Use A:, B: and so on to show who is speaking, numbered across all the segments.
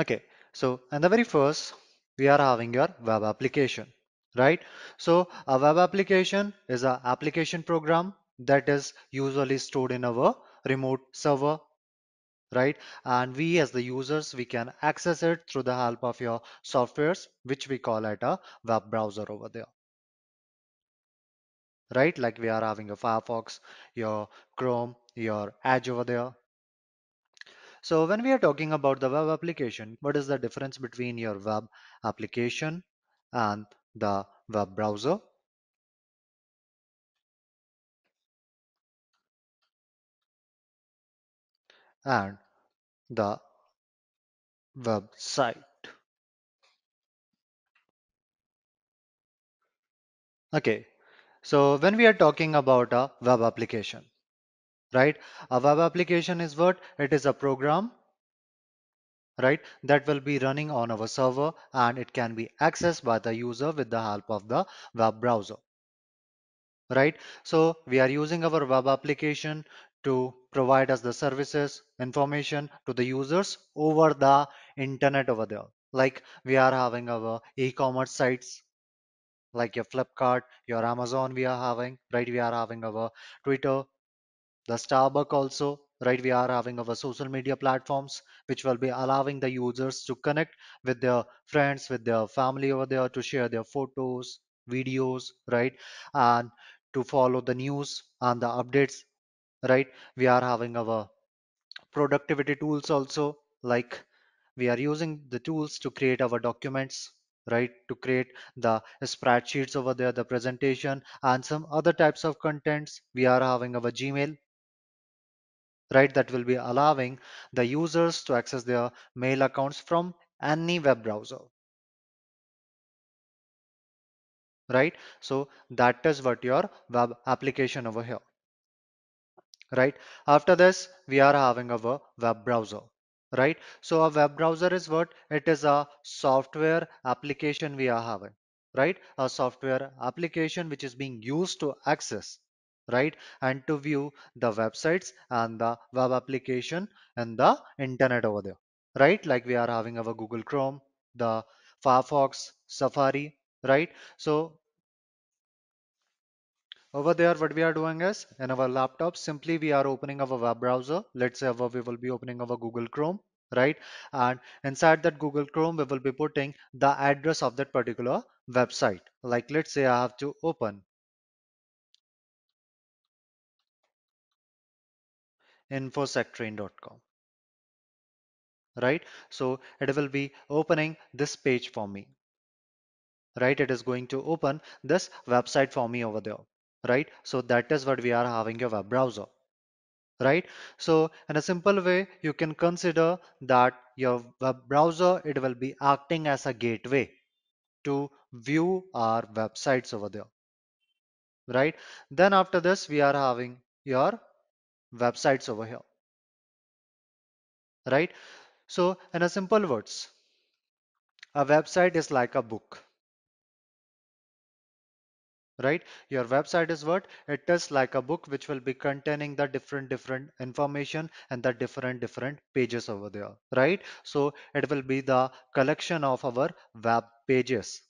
A: Okay, so and the very first we are having your web application, right? So a web application is a application program that is usually stored in our remote server, right? And we as the users, we can access it through the help of your softwares, which we call it a web browser over there, right? Like we are having a Firefox, your Chrome, your Edge over there. So when we are talking about the web application, what is the difference between your web application and the web browser? and the website. Okay, so when we are talking about a web application, right? A web application is what? It is a program, right, that will be running on our server and it can be accessed by the user with the help of the web browser, right? So we are using our web application to provide us the services, information to the users over the internet over there. Like we are having our e-commerce sites, like your Flipkart, your Amazon we are having, right? We are having our Twitter, the Starbucks also, right? We are having our social media platforms, which will be allowing the users to connect with their friends, with their family over there, to share their photos, videos, right? And to follow the news and the updates, right? We are having our productivity tools also, like we are using the tools to create our documents right to create the spreadsheets over there the presentation and some other types of contents we are having our gmail right that will be allowing the users to access their mail accounts from any web browser right? So that is what your web application over here right? After this we are having our web browser right? So a web browser is what? It is a software application we are having right? A software application which is being used to access right and to view the websites and the web application and the internet over there right like we are having our google chrome the firefox safari right so over there, what we are doing is in our laptop, simply we are opening our web browser. Let's say we will be opening our Google Chrome, right? And inside that Google Chrome, we will be putting the address of that particular website. Like let's say I have to open infosectrain.com, right? So it will be opening this page for me, right? It is going to open this website for me over there, right? So that is what we are having a web browser. right so in a simple way you can consider that your web browser it will be acting as a gateway to view our websites over there right then after this we are having your websites over here right? So in a simple words a website is like a book right? Your website is what? It is like a book which will be containing the different different information and the different different pages over there right? So it will be the collection of our web pages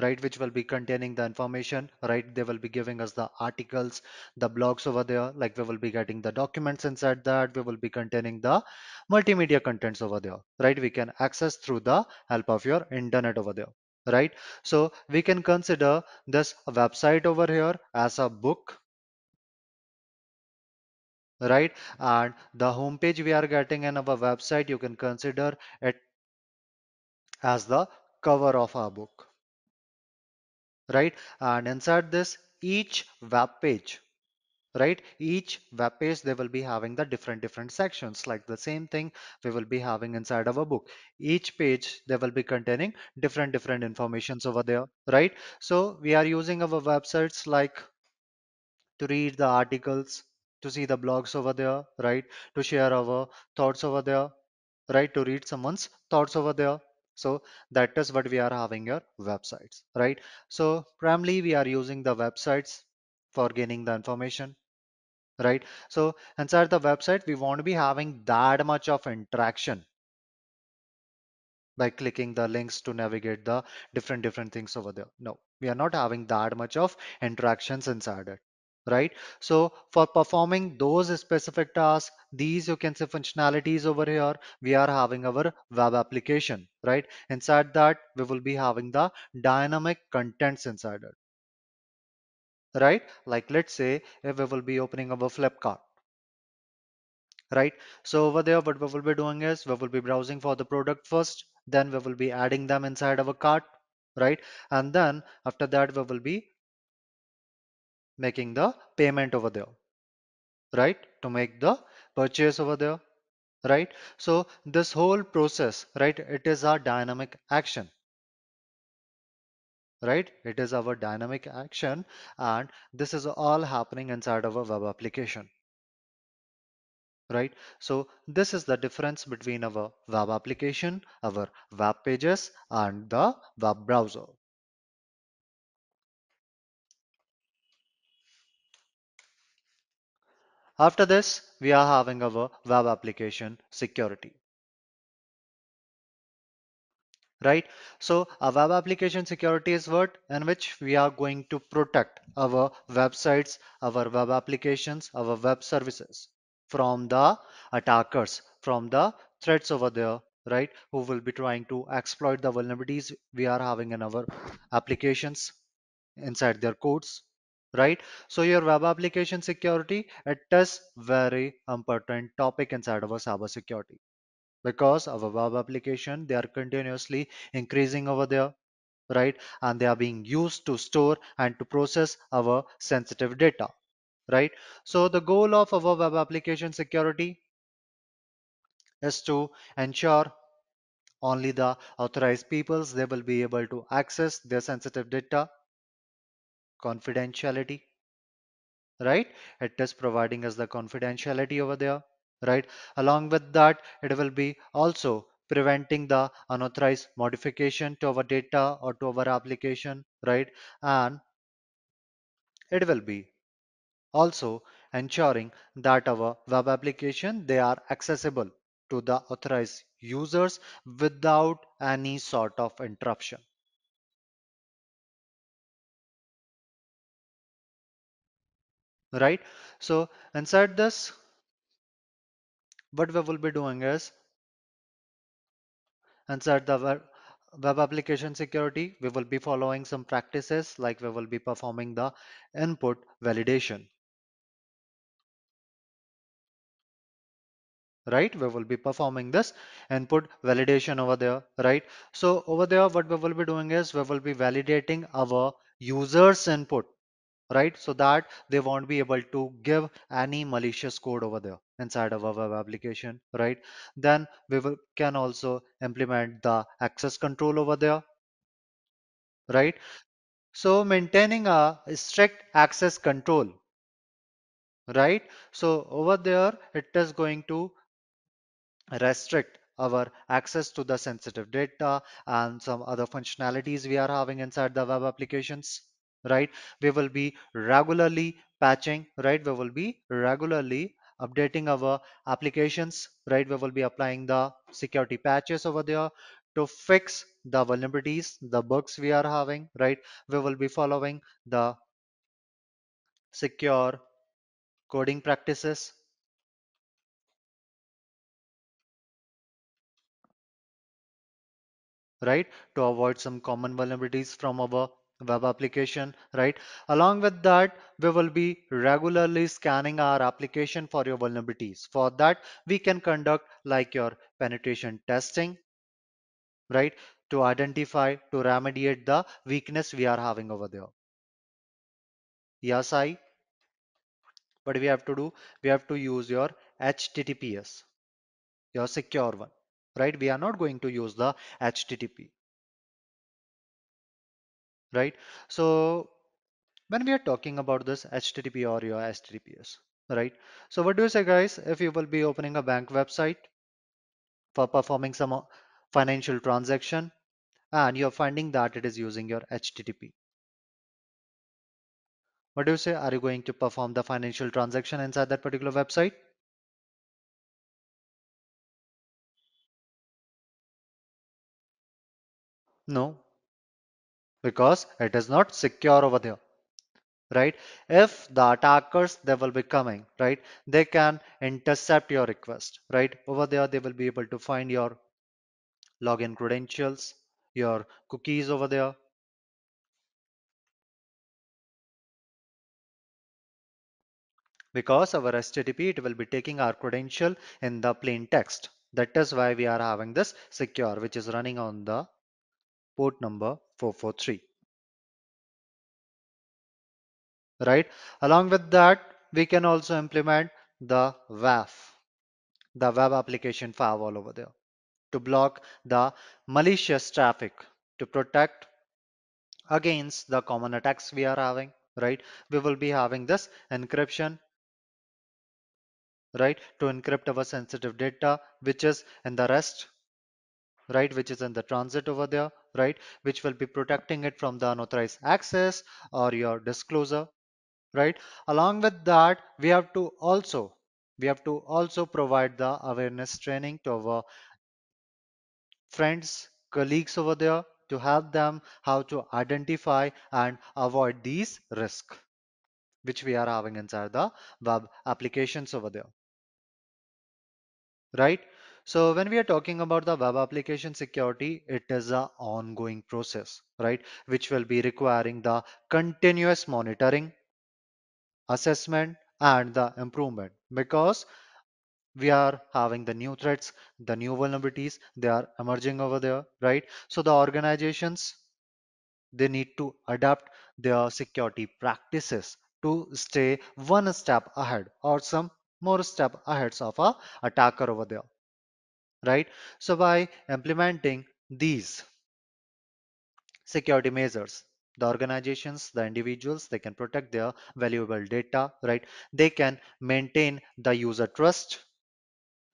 A: right which will be containing the information right they will be giving us the articles the blogs over there like we will be getting the documents inside that we will be containing the multimedia contents over there right? We can access through the help of your internet over there right? So we can consider this website over here as a book right? And the homepage we are getting in our website you can consider it as the cover of our book right? And inside this each web page right? Each web page they will be having the different different sections. Like the same thing we will be having inside of a book. Each page they will be containing different different informations over there right? So we are using our websites like to read the articles to see the blogs over there right? To share our thoughts over there right? To read someone's thoughts over there so that is what we are having your websites right so primarily we are using the websites for gaining the information right so inside the website we want to be having that much of interaction by clicking the links to navigate the different different things over there. No, we are not having that much of interactions inside it. Right. So for performing those specific tasks, these you can say functionalities over here, we are having our web application, right? Inside that, we will be having the dynamic contents inside it right? Like let's say if we will be opening our Flipkart, right? So over there, what we will be doing is we will be browsing for the product first, then we will be adding them inside our cart, right? And then after that, we will be making the payment over there, right? To make the purchase over there, right? So this whole process, right? It is our dynamic action. Right, it is our dynamic action, and this is all happening inside our web application. right? So this is the difference between our web application, our web pages and the web browser. After this, we are having our web application security. right? So a web application security is what in which we are going to protect our websites, our web applications, our web services from the attackers, from the threats over there, right? Who will be trying to exploit the vulnerabilities we are having in our applications inside their codes, right? So your web application security, it is very important topic inside of our cyber security. Because our web application they are continuously increasing over there right? And they are being used to store and to process our sensitive data right? So the goal of our web application security is to ensure only the authorized peoples they will be able to access their sensitive data confidentiality right? It is providing us the confidentiality over there right? Along with that it will be also preventing the unauthorized modification to our data or to our application right? And it will be also ensuring that our web application they are accessible to the authorized users without any sort of interruption right so inside this what we will be doing is inside the web, application security, we will be following some practices like we will be performing the input validation, right? We will be performing this input validation over there, right? So over there, what we will be doing is we will be validating our users input right? So that they won't be able to give any malicious code over there inside of our web application right? Then we will can also implement the access control over there right? So maintaining a strict access control right? So over there it is going to restrict our access to the sensitive data and some other functionalities we are having inside the web applications right? We will be regularly patching right? We will be regularly updating our applications right? We will be applying the security patches over there to fix the vulnerabilities the bugs we are having right? We will be following the secure coding practices. Right? To avoid some common vulnerabilities from our web application right? Along with that we will be regularly scanning our application for your vulnerabilities. For that we can conduct like your penetration testing right? To identify to remediate the weakness we are having over there. Yes i. But we have to do we have to use your https your secure one right? We are not going to use the http right? So when we are talking about this http or your https right? So what do you say guys if you will be opening a bank website for performing some uh, financial transaction and you're finding that it is using your http what do you say? Are you going to perform the financial transaction inside that particular website? No, because it is not secure over there. Right? If the attackers they will be coming, right? They can intercept your request, right? Over there, they will be able to find your login credentials, your cookies over there, because our HTTP it will be taking our credential in the plain text. That is why we are having this secure, which is running on the port number 443. Right? Along with that, we can also implement the WAF, the web application firewall over there to block the malicious traffic to protect against the common attacks we are having right we will be having this encryption right to encrypt our sensitive data which is in the rest right which is in the transit over there right which will be protecting it from the unauthorized access or your disclosure right along with that we have to also we have to also provide the awareness training to our friends colleagues over there to help them how to identify and avoid these risks which we are having inside the web applications over there right? So when we are talking about the web application security, it is a ongoing process, right? Which will be requiring the continuous monitoring, assessment, and the improvement because we are having the new threats, the new vulnerabilities, they are emerging over there, right? So the organizations, they need to adapt their security practices to stay one step ahead or some more step ahead of a attacker over there right? So by implementing these security measures, the organizations, the individuals, they can protect their valuable data, right? They can maintain the user trust,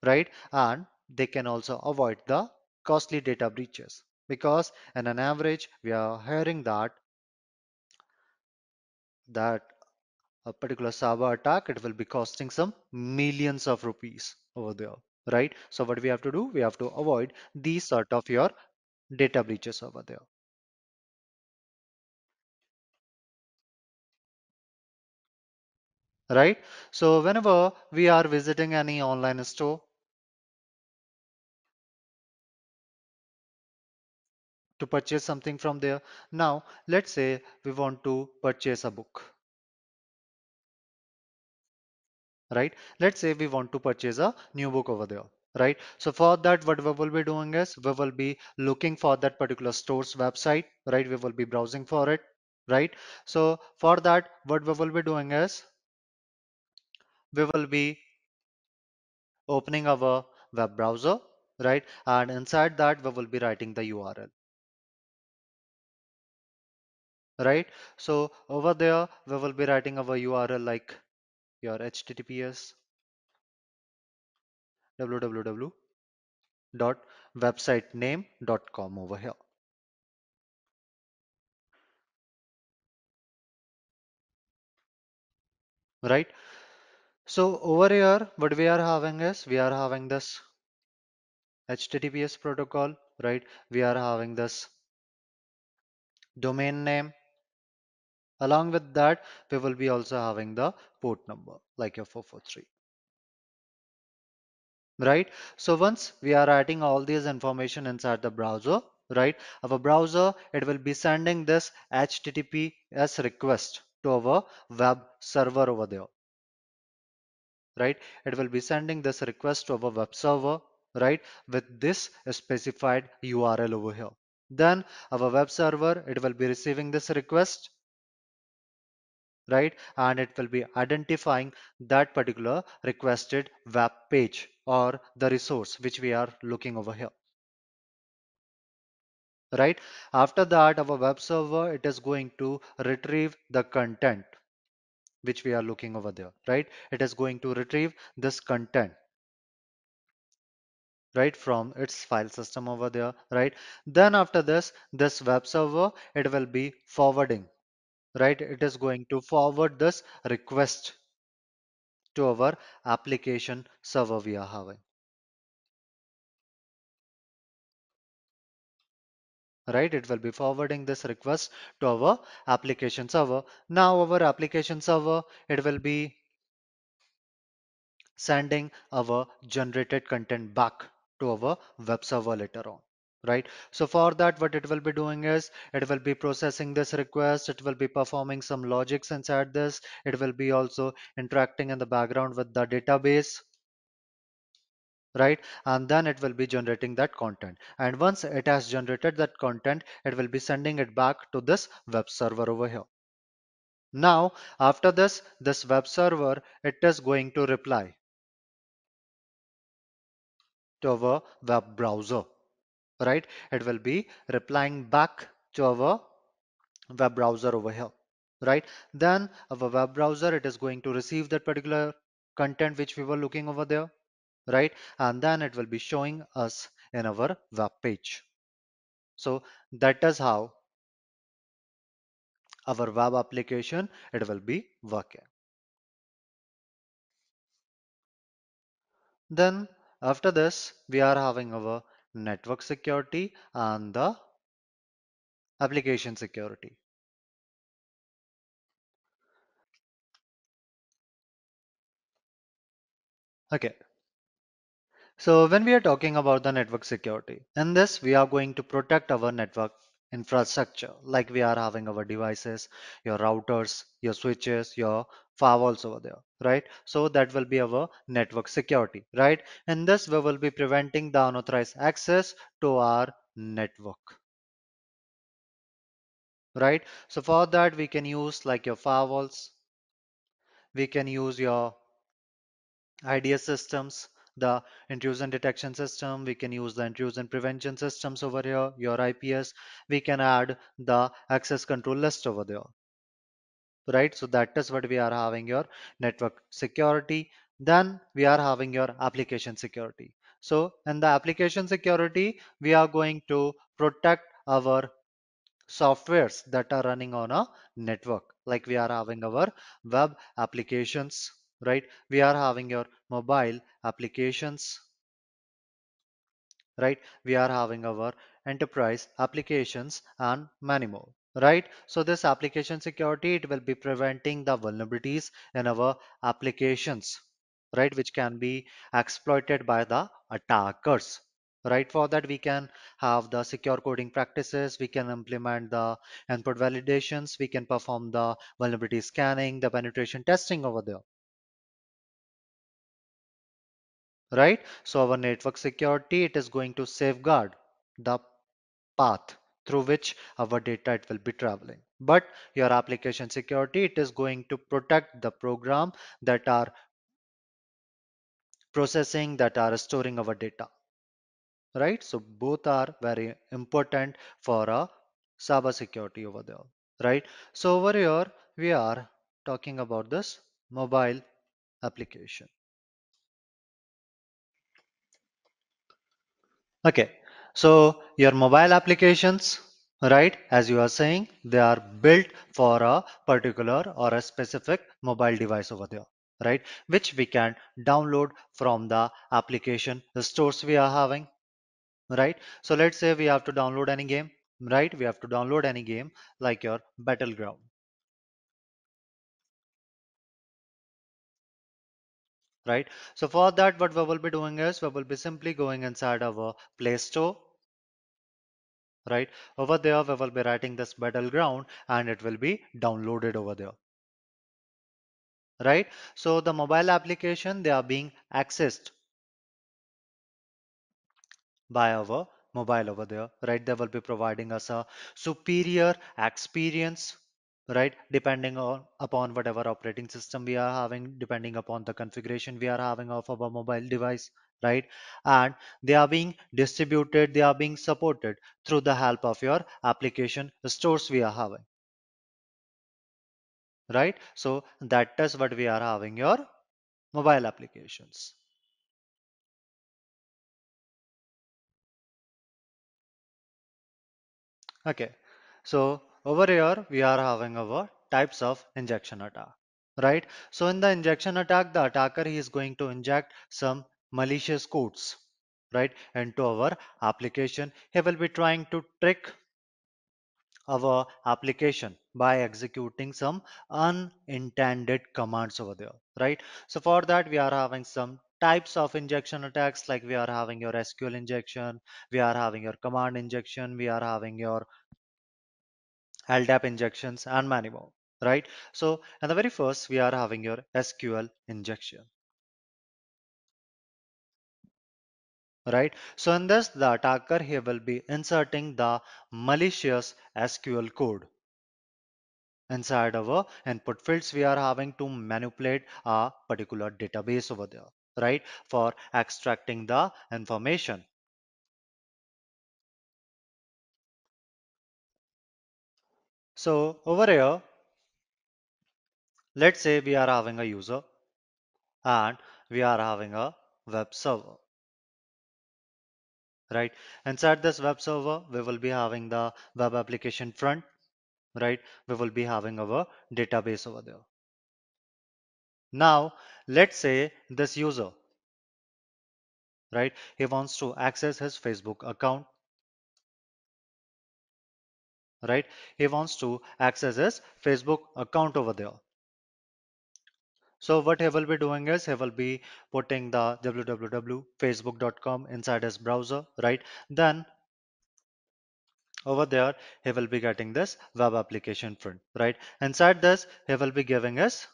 A: right? And they can also avoid the costly data breaches because in an average, we are hearing that that a particular cyber attack, it will be costing some millions of rupees over there, right? So what we have to do, we have to avoid these sort of your data breaches over there. right? So whenever we are visiting any online store to purchase something from there, now let's say we want to purchase a book, right? Let's say we want to purchase a new book over there. Right. So for that, what we will be doing is we will be looking for that particular store's website, right? We will be browsing for it, right? So for that, what we will be doing is we will be opening our web browser, right? And inside that, we will be writing the URL. right? So over there, we will be writing our URL like your https www.websitename.com over here, right? So over here, what we are having is we are having this HTTPS protocol, right? We are having this domain name. Along with that, we will be also having the port number like your 443. right? So once we are adding all these information inside the browser right our browser it will be sending this https request to our web server over there. Right? It will be sending this request to our web server right with this specified url over here. Then our web server it will be receiving this request right? And it will be identifying that particular requested web page or the resource which we are looking over here right? After that our web server it is going to retrieve the content which we are looking over there right? It is going to retrieve this content right from its file system over there right? Then after this this web server it will be forwarding right it is going to forward this request to our application server we are having right? It will be forwarding this request to our application server. Now our application server, it will be sending our generated content back to our web server later on right? So for that what it will be doing is it will be processing this request it will be performing some logics inside this it will be also interacting in the background with the database right? And then it will be generating that content. And once it has generated that content it will be sending it back to this web server over here. Now after this this web server it is going to reply to our web browser right? It will be replying back to our web browser over here right? Then our web browser it is going to receive that particular content which we were looking over there right? And then it will be showing us in our web page. So that is how our web application it will be working. Then after this we are having our network security and the application security. Okay. So when we are talking about the network security, in this we are going to protect our network infrastructure like we are having our devices, your routers, your switches, your firewalls over there, right? So that will be our network security, right? and this we will be preventing the unauthorized access to our network, right? So for that we can use like your firewalls, we can use your IDS systems, the intrusion detection system. We can use the intrusion prevention systems over here, your IPS. We can add the access control list over there, right? So that is what we are having your network security. Then we are having your application security. So in the application security, we are going to protect our softwares that are running on a network like we are having our web applications right we are having your mobile applications right we are having our enterprise applications and many more right? So this application security it will be preventing the vulnerabilities in our applications right? Which can be exploited by the attackers right? For that we can have the secure coding practices we can implement the input validations we can perform the vulnerability scanning the penetration testing over there right? So our network security it is going to safeguard the path through which our data it will be traveling. But your application security it is going to protect the program that are processing that are storing our data. Right? So both are very important for a cyber security over there. Right? So over here we are talking about this mobile application. Okay so your mobile applications right as you are saying they are built for a particular or a specific mobile device over there right which we can download from the application the stores we are having right? So let's say we have to download any game right? We have to download any game like your battleground right? So for that what we will be doing is we will be simply going inside our play store right? Over there we will be writing this battleground and it will be downloaded over there right? So the mobile application they are being accessed by our mobile over there right? They will be providing us a superior experience right? Depending on upon whatever operating system we are having depending upon the configuration we are having of our mobile device right? And they are being distributed they are being supported through the help of your application stores we are having right? So that is what we are having your mobile applications. Okay, so over here we are having our types of injection attack, right? So in the injection attack, the attacker he is going to inject some malicious codes, right, into our application. He will be trying to trick our application by executing some unintended commands over there, right? So for that, we are having some types of injection attacks like we are having your SQL injection, we are having your command injection, we are having your LDAP injections and many more, right? So in the very first, we are having your SQL injection. right so in this the attacker here will be inserting the malicious sql code inside our input fields we are having to manipulate a particular database over there right for extracting the information so over here let's say we are having a user and we are having a web server right? Inside this web server we will be having the web application front right? We will be having our database over there. Now let's say this user right he wants to access his facebook account right? He wants to access his facebook account over there. So what he will be doing is he will be putting the www.facebook.com inside his browser right? Then over there he will be getting this web application front right? Inside this he will be giving us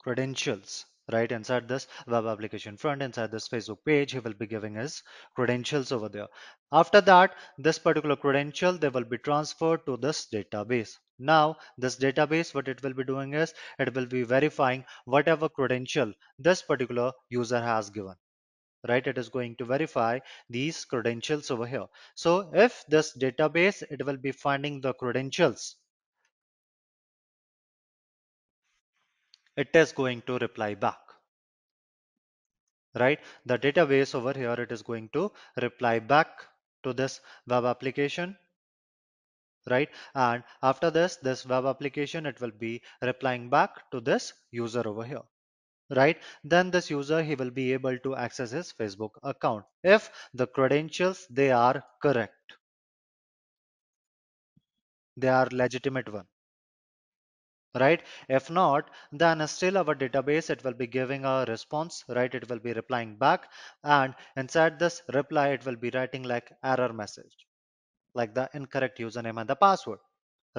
A: credentials right inside this web application front inside this facebook page he will be giving his credentials over there. After that this particular credential they will be transferred to this database. Now this database what it will be doing is it will be verifying whatever credential this particular user has given right? It is going to verify these credentials over here. So if this database it will be finding the credentials it is going to reply back. Right? The database over here it is going to reply back to this web application. Right? And after this this web application it will be replying back to this user over here. Right? Then this user he will be able to access his facebook account if the credentials they are correct. They are legitimate one right? If not then still our database it will be giving a response right? It will be replying back and inside this reply it will be writing like error message like the incorrect username and the password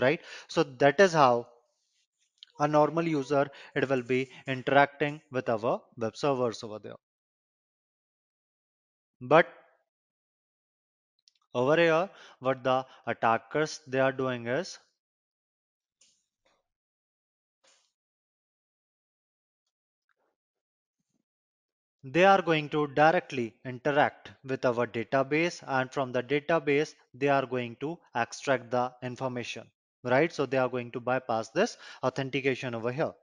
A: right? So that is how a normal user it will be interacting with our web servers over there. But over here what the attackers they are doing is they are going to directly interact with our database and from the database they are going to extract the information right? So they are going to bypass this authentication over here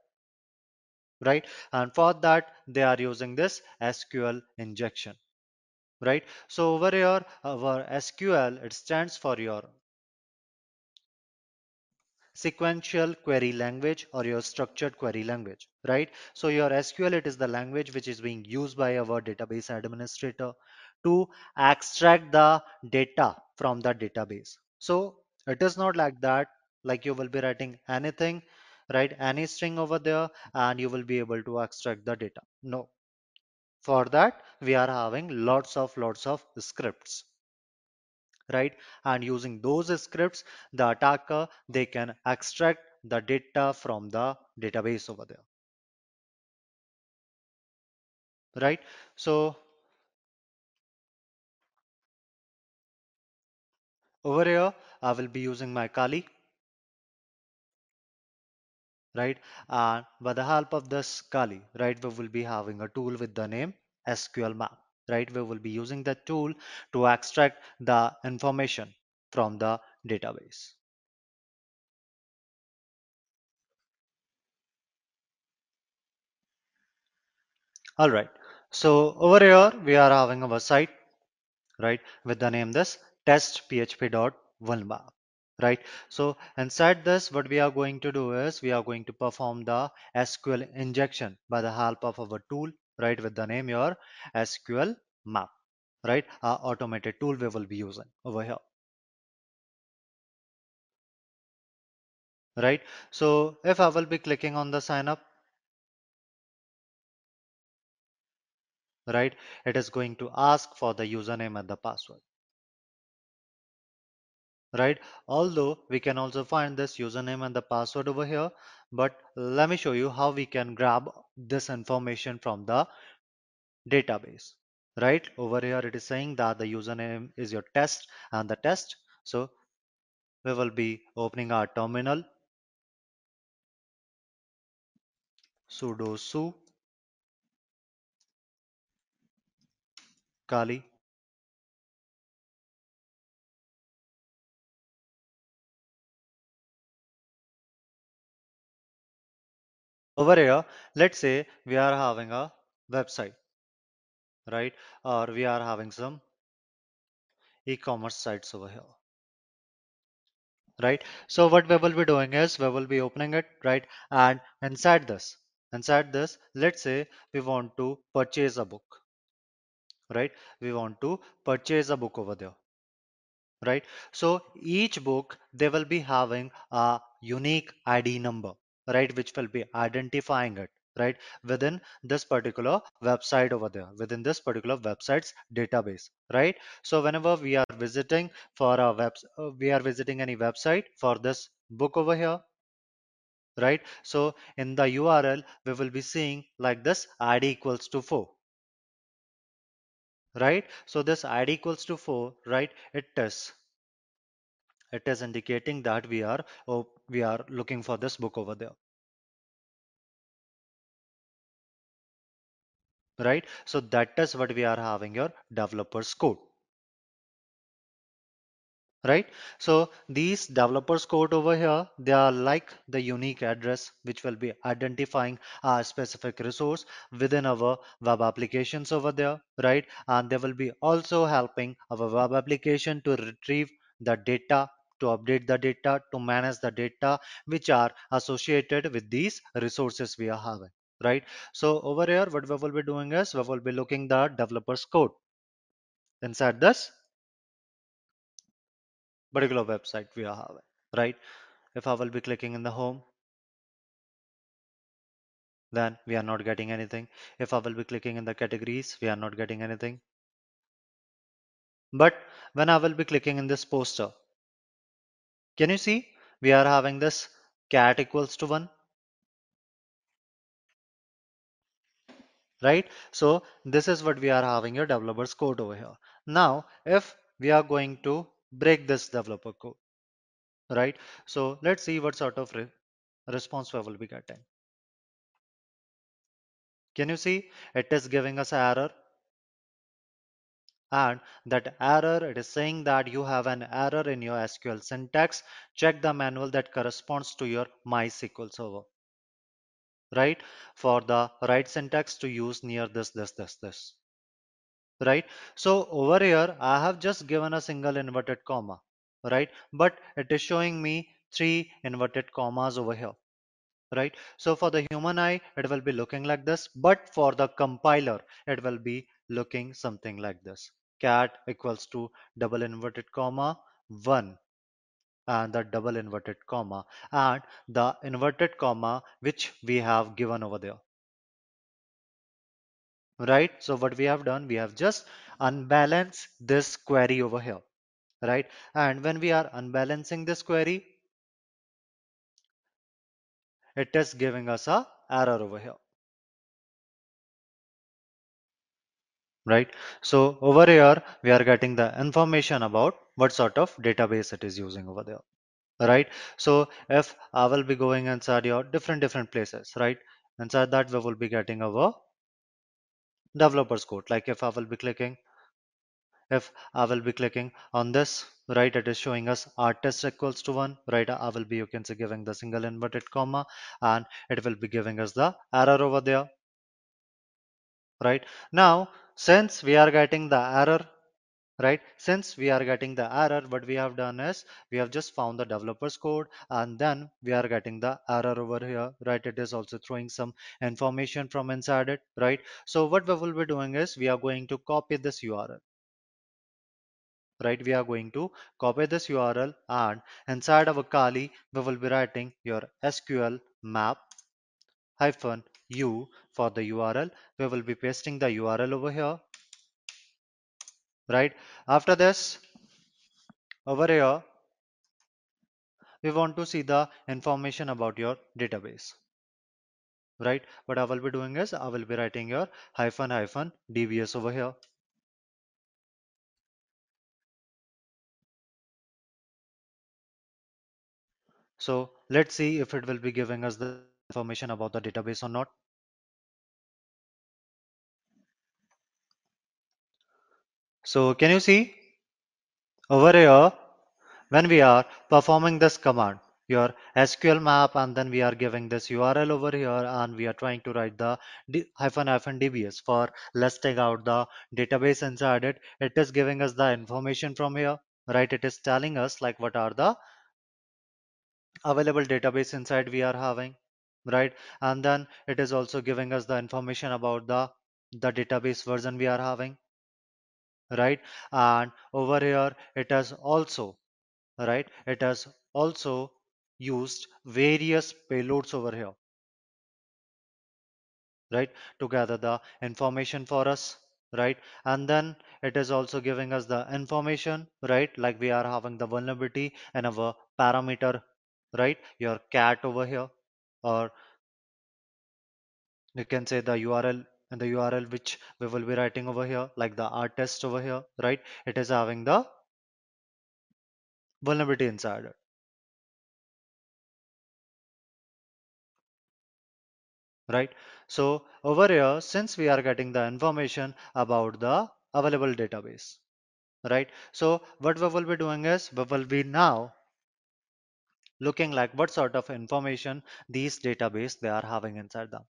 A: right? And for that they are using this sql injection right? So over here our sql it stands for your sequential query language or your structured query language right? So your sql it is the language which is being used by our database administrator to extract the data from the database. So it is not like that like you will be writing anything right? Any string over there and you will be able to extract the data. No. For that we are having lots of lots of scripts right? And using those scripts the attacker they can extract the data from the database over there. Right? So over here i will be using my kali right? And by the help of this kali right we will be having a tool with the name sql map right we will be using that tool to extract the information from the database. All right. So over here we are having our site right with the name this test php.vulma right? So inside this what we are going to do is we are going to perform the sql injection by the help of our tool right with the name your sql map right? Our automated tool we will be using over here. Right? So if i will be clicking on the sign up right it is going to ask for the username and the password. Right? Although we can also find this username and the password over here but let me show you how we can grab this information from the database, right? Over here it is saying that the username is your test and the test. So we will be opening our terminal sudo su kali over here let's say we are having a website right? Or we are having some e-commerce sites over here right? So what we will be doing is we will be opening it right? And inside this inside this let's say we want to purchase a book right? We want to purchase a book over there right? So each book they will be having a unique id number right which will be identifying it right within this particular website over there within this particular website's database right? So whenever we are visiting for a web uh, we are visiting any website for this book over here right? So in the url we will be seeing like this id equals to 4 right? So this id equals to 4 right it is it is indicating that we are oh, we are looking for this book over there. Right? So that is what we are having your developers code. Right? So these developers code over here they are like the unique address which will be identifying a specific resource within our web applications over there right? And they will be also helping our web application to retrieve the data to update the data to manage the data which are associated with these resources we are having right? So over here what we will be doing is we will be looking the developers code inside this particular website we are having right? If i will be clicking in the home then we are not getting anything. If i will be clicking in the categories we are not getting anything. But when i will be clicking in this poster can you see? We are having this cat equals to 1 right? So this is what we are having your developers code over here. Now if we are going to break this developer code right? So let's see what sort of re response we will be getting. Can you see? It is giving us error and that error it is saying that you have an error in your SQL syntax. Check the manual that corresponds to your MySQL server. Right? For the right syntax to use near this this this this. Right? So over here I have just given a single inverted comma. Right? But it is showing me three inverted commas over here. Right? So for the human eye it will be looking like this. But for the compiler it will be looking something like this cat equals to double inverted comma 1 and the double inverted comma and the inverted comma which we have given over there. Right? So what we have done we have just unbalanced this query over here. Right? And when we are unbalancing this query it is giving us a error over here right? So over here we are getting the information about what sort of database it is using over there right? So if i will be going inside your different different places right? Inside that we will be getting our developers code. Like if i will be clicking if i will be clicking on this right it is showing us artist equals to one right? I will be you can see giving the single inverted comma and it will be giving us the error over there right? Now since we are getting the error right? Since we are getting the error what we have done is we have just found the developers code and then we are getting the error over here right? It is also throwing some information from inside it right? So what we will be doing is we are going to copy this url right? We are going to copy this URL and inside our Kali, we will be writing your SQL map hyphen u for the URL. We will be pasting the URL over here, right? After this, over here, we want to see the information about your database, right? What I will be doing is I will be writing your hyphen hyphen dbs over here. So let's see if it will be giving us the information about the database or not. So can you see over here when we are performing this command your SQL map and then we are giving this URL over here and we are trying to write the hyphen hyphen dbs for listing out the database inside it. It is giving us the information from here, right? It is telling us like what are the available database inside we are having, right? And then it is also giving us the information about the the database version we are having, right? And over here it has also right? It has also used various payloads over here, right? To gather the information for us, right? And then it is also giving us the information, right? Like we are having the vulnerability and our parameter, right? Your cat over here, or you can say the URL and the URL which we will be writing over here, like the R test over here, right? It is having the vulnerability inside it. right? So over here, since we are getting the information about the available database, right? So what we will be doing is we will be now looking like what sort of information these database they are having inside them,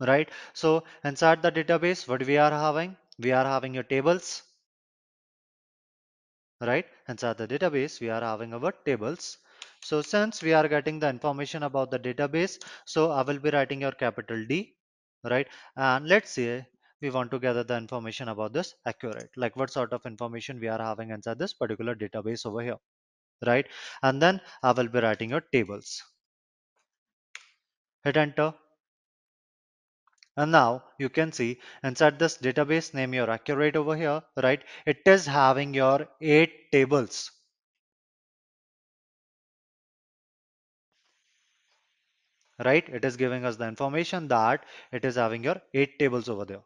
A: right? So inside the database, what we are having? We are having your tables, right? Inside the database, we are having our tables. So since we are getting the information about the database, so I will be writing your capital D, right? And let's say we want to gather the information about this accurate, like what sort of information we are having inside this particular database over here, right? And then I will be writing your tables. Hit enter. And now you can see inside this database name your accurate over here, right? It is having your eight tables right? It is giving us the information that it is having your eight tables over there.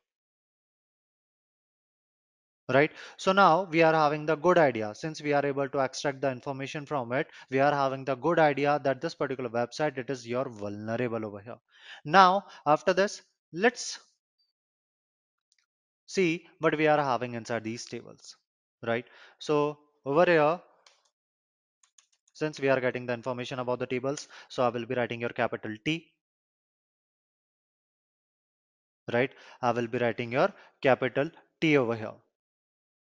A: Right. So now we are having the good idea since we are able to extract the information from it. We are having the good idea that this particular website it is your vulnerable over here. Now after this, let's see what we are having inside these tables. Right. So over here, since we are getting the information about the tables, so I will be writing your capital T right? I will be writing your capital T over here.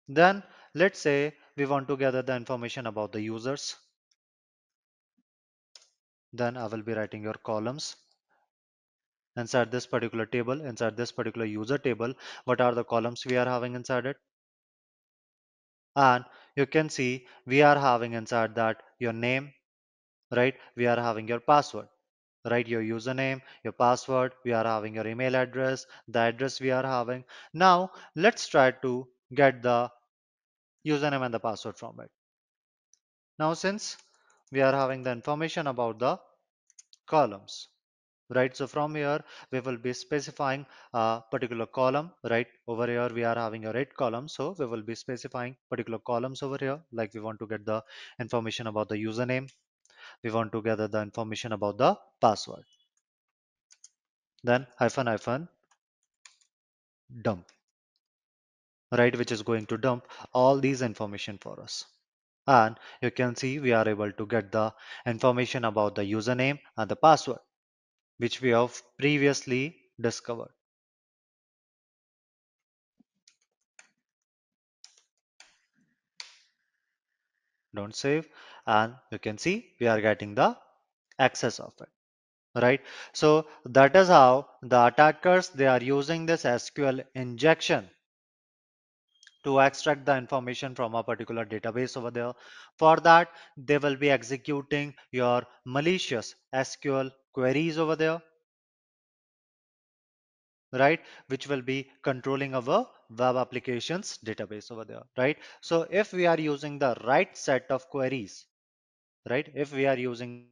A: Then let's say we want to gather the information about the users. Then I will be writing your columns. Inside this particular table, inside this particular user table, what are the columns we are having inside it? And you can see we are having inside that your name, right? We are having your password, right? Your username, your password, we are having your email address, the address we are having. Now let's try to get the username and the password from it. Now since we are having the information about the columns, right? So from here we will be specifying a particular column, right? Over here we are having a red column, so we will be specifying particular columns over here. Like we want to get the information about the username, we want to gather the information about the password. Then hyphen hyphen dump, right? Which is going to dump all these information for us and you can see we are able to get the information about the username and the password which we have previously discovered. Don't save. And you can see we are getting the access of it right? So that is how the attackers they are using this SQL injection to extract the information from a particular database over there. For that, they will be executing your malicious SQL queries over there, right? Which will be controlling our web applications database over there, right? So if we are using the right set of queries, right? If we are using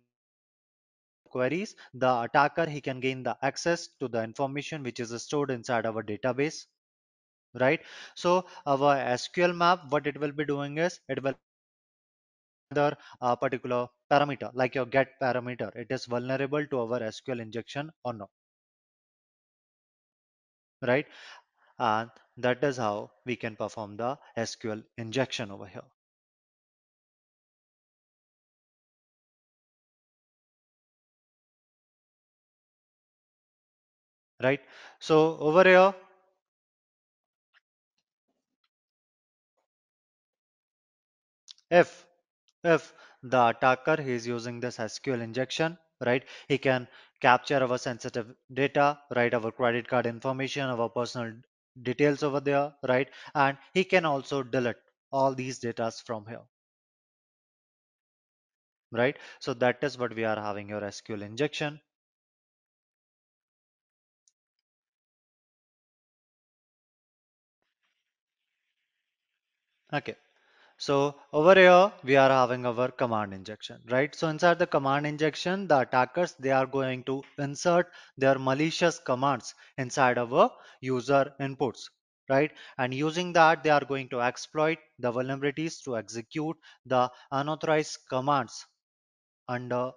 A: queries, the attacker, he can gain the access to the information which is stored inside our database right? So our sql map what it will be doing is it will other uh, particular parameter like your get parameter. It is vulnerable to our sql injection or not right? And that is how we can perform the sql injection over here. Right? So over here if if the attacker is using this SQL injection, right, he can capture our sensitive data, right, our credit card information, our personal details over there, right, and he can also delete all these data from here, right. So that is what we are having your SQL injection. Okay. So over here we are having our command injection, right? So inside the command injection, the attackers they are going to insert their malicious commands inside our user inputs, right? And using that, they are going to exploit the vulnerabilities to execute the unauthorized commands under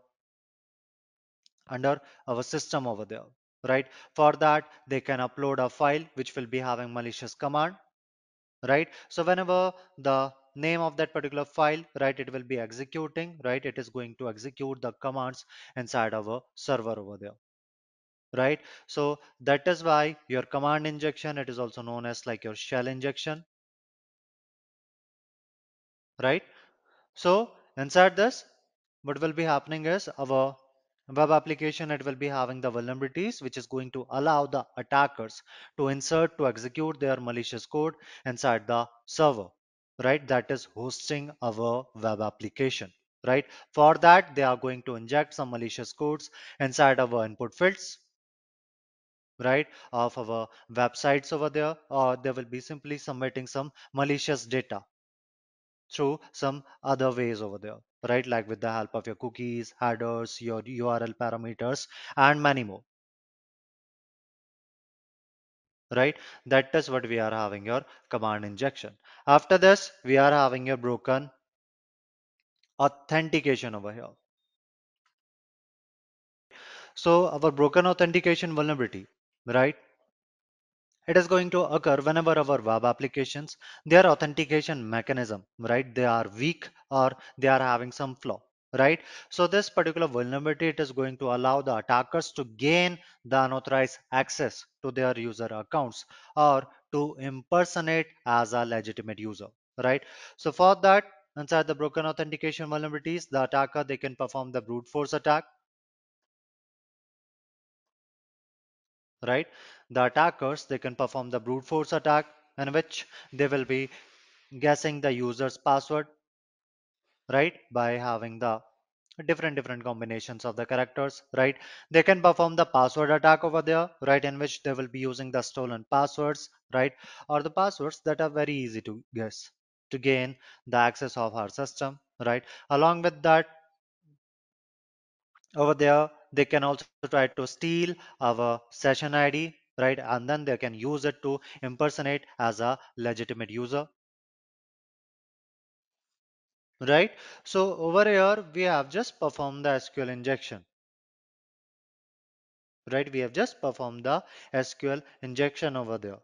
A: under our system over there, right? For that, they can upload a file which will be having malicious command right so whenever the name of that particular file right it will be executing right it is going to execute the commands inside our server over there right? So that is why your command injection it is also known as like your shell injection right? So inside this what will be happening is our web application it will be having the vulnerabilities which is going to allow the attackers to insert to execute their malicious code inside the server right? That is hosting our web application right? For that they are going to inject some malicious codes inside our input fields right of our websites over there. Or they will be simply submitting some malicious data through some other ways over there right? Like with the help of your cookies headers your url parameters and many more right? That is what we are having your command injection. After this we are having a broken authentication over here. So our broken authentication vulnerability right? It is going to occur whenever our web applications their authentication mechanism right? They are weak or they are having some flaw right? So this particular vulnerability it is going to allow the attackers to gain the unauthorized access to their user accounts or to impersonate as a legitimate user right? So for that inside the broken authentication vulnerabilities the attacker they can perform the brute force attack right? The attackers they can perform the brute force attack in which they will be guessing the user's password right by having the different different combinations of the characters right? They can perform the password attack over there right in which they will be using the stolen passwords right? Or the passwords that are very easy to guess to gain the access of our system right? Along with that over there they can also try to steal our session id right? And then they can use it to impersonate as a legitimate user right? So over here we have just performed the sql injection right? We have just performed the sql injection over there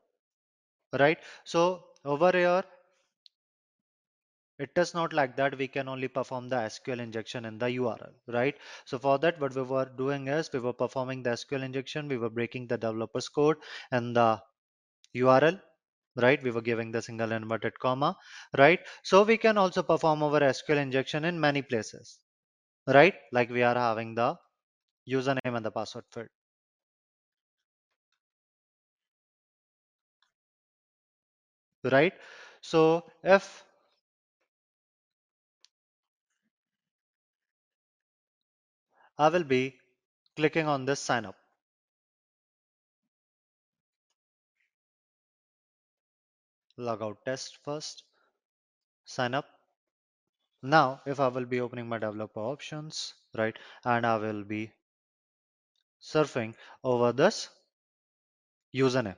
A: right? So over here it is not like that we can only perform the sql injection in the url right? So for that what we were doing is we were performing the sql injection we were breaking the developer's code and the url right? We were giving the single inverted comma right? So we can also perform our sql injection in many places right? Like we are having the username and the password field right? So if I will be clicking on this sign up. Logout test first, sign up. Now, if I will be opening my developer options, right, and I will be surfing over this username,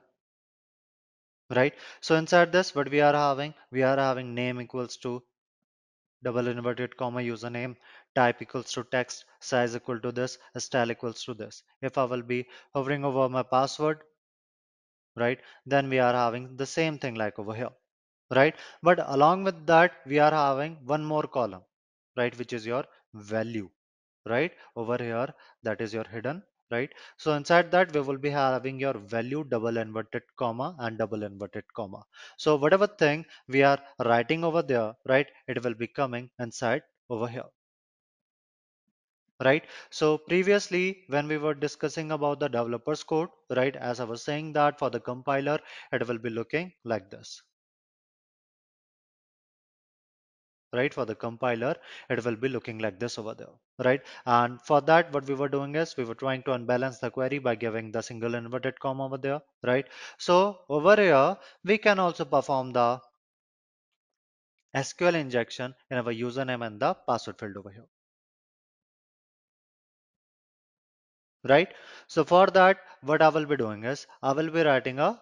A: right? So inside this, what we are having, we are having name equals to double inverted comma username, type equals to text, size equal to this, style equals to this. If I will be hovering over my password, right, then we are having the same thing like over here, right? But along with that, we are having one more column, right, which is your value, right? Over here, that is your hidden, right? So inside that, we will be having your value double inverted comma and double inverted comma. So whatever thing we are writing over there, right, it will be coming inside over here right? So previously when we were discussing about the developers code right as i was saying that for the compiler it will be looking like this. Right for the compiler it will be looking like this over there right? And for that what we were doing is we were trying to unbalance the query by giving the single inverted comma over there right? So over here we can also perform the sql injection in our username and the password field over here right? So for that what i will be doing is i will be writing a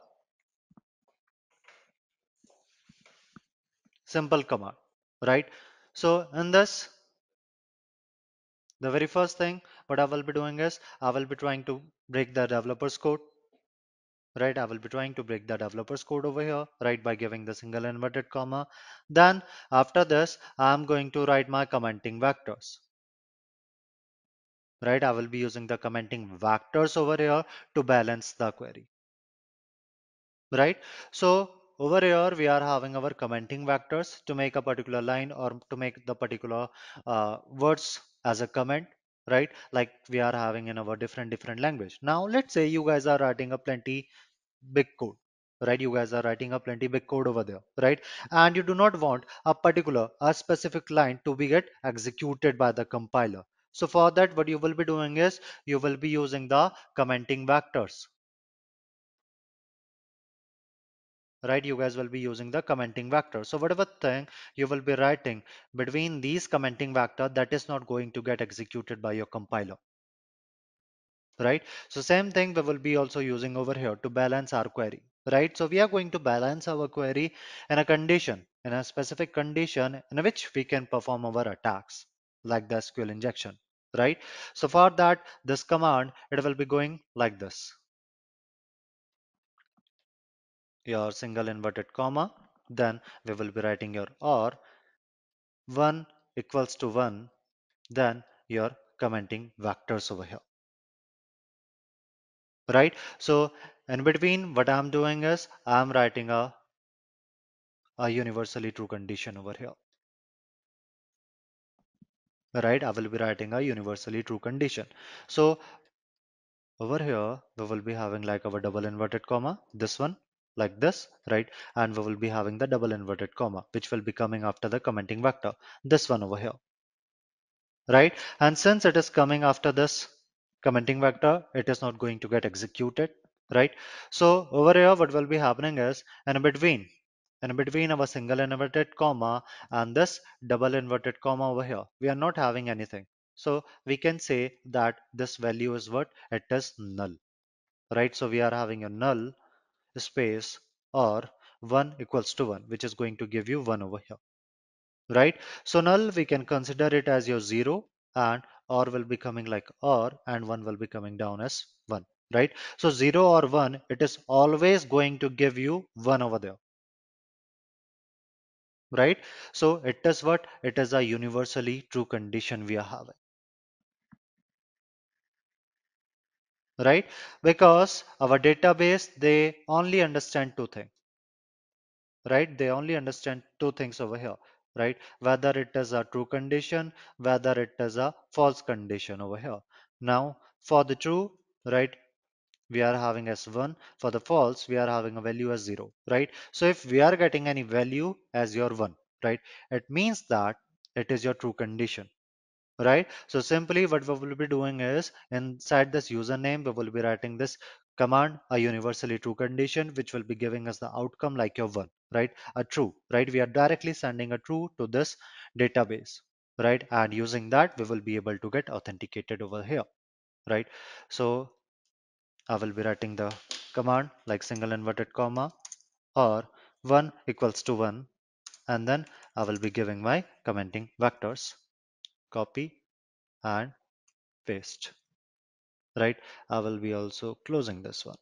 A: simple command right? So in this the very first thing what i will be doing is i will be trying to break the developers code right? I will be trying to break the developers code over here right by giving the single inverted comma. Then after this i'm going to write my commenting vectors right? I will be using the commenting vectors over here to balance the query right? So over here we are having our commenting vectors to make a particular line or to make the particular uh, words as a comment right? Like we are having in our different different language. Now let's say you guys are writing a plenty big code right? You guys are writing a plenty big code over there right? And you do not want a particular a specific line to be get executed by the compiler so for that what you will be doing is you will be using the commenting vectors. Right you guys will be using the commenting vector. So whatever thing you will be writing between these commenting vector that is not going to get executed by your compiler. Right? So same thing we will be also using over here to balance our query. Right? So we are going to balance our query in a condition in a specific condition in which we can perform our attacks like the sql injection right? So for that this command it will be going like this. Your single inverted comma then we will be writing your or 1 equals to 1 then you're commenting vectors over here. Right? So in between what i'm doing is i'm writing a, a universally true condition over here right? I will be writing a universally true condition. So over here we will be having like our double inverted comma this one like this right? And we will be having the double inverted comma which will be coming after the commenting vector this one over here. Right? And since it is coming after this commenting vector it is not going to get executed right? So over here what will be happening is in between in between our single inverted comma and this double inverted comma over here we are not having anything. So we can say that this value is what? It is null. Right? So we are having a null space or 1 equals to 1 which is going to give you 1 over here. Right? So null we can consider it as your 0 and or will be coming like or and 1 will be coming down as 1 right? So 0 or 1 it is always going to give you 1 over there right? So it is what? It is a universally true condition we are having. Right? Because our database they only understand two things. Right? They only understand two things over here. Right? Whether it is a true condition whether it is a false condition over here. Now for the true right we are having as 1 for the false we are having a value as 0 right? So if we are getting any value as your 1 right? It means that it is your true condition right? So simply what we will be doing is inside this username we will be writing this command a universally true condition which will be giving us the outcome like your one right? A true right? We are directly sending a true to this database right? And using that we will be able to get authenticated over here right? So I will be writing the command like single inverted comma or 1 equals to 1 and then I will be giving my commenting vectors copy and paste. Right I will be also closing this one.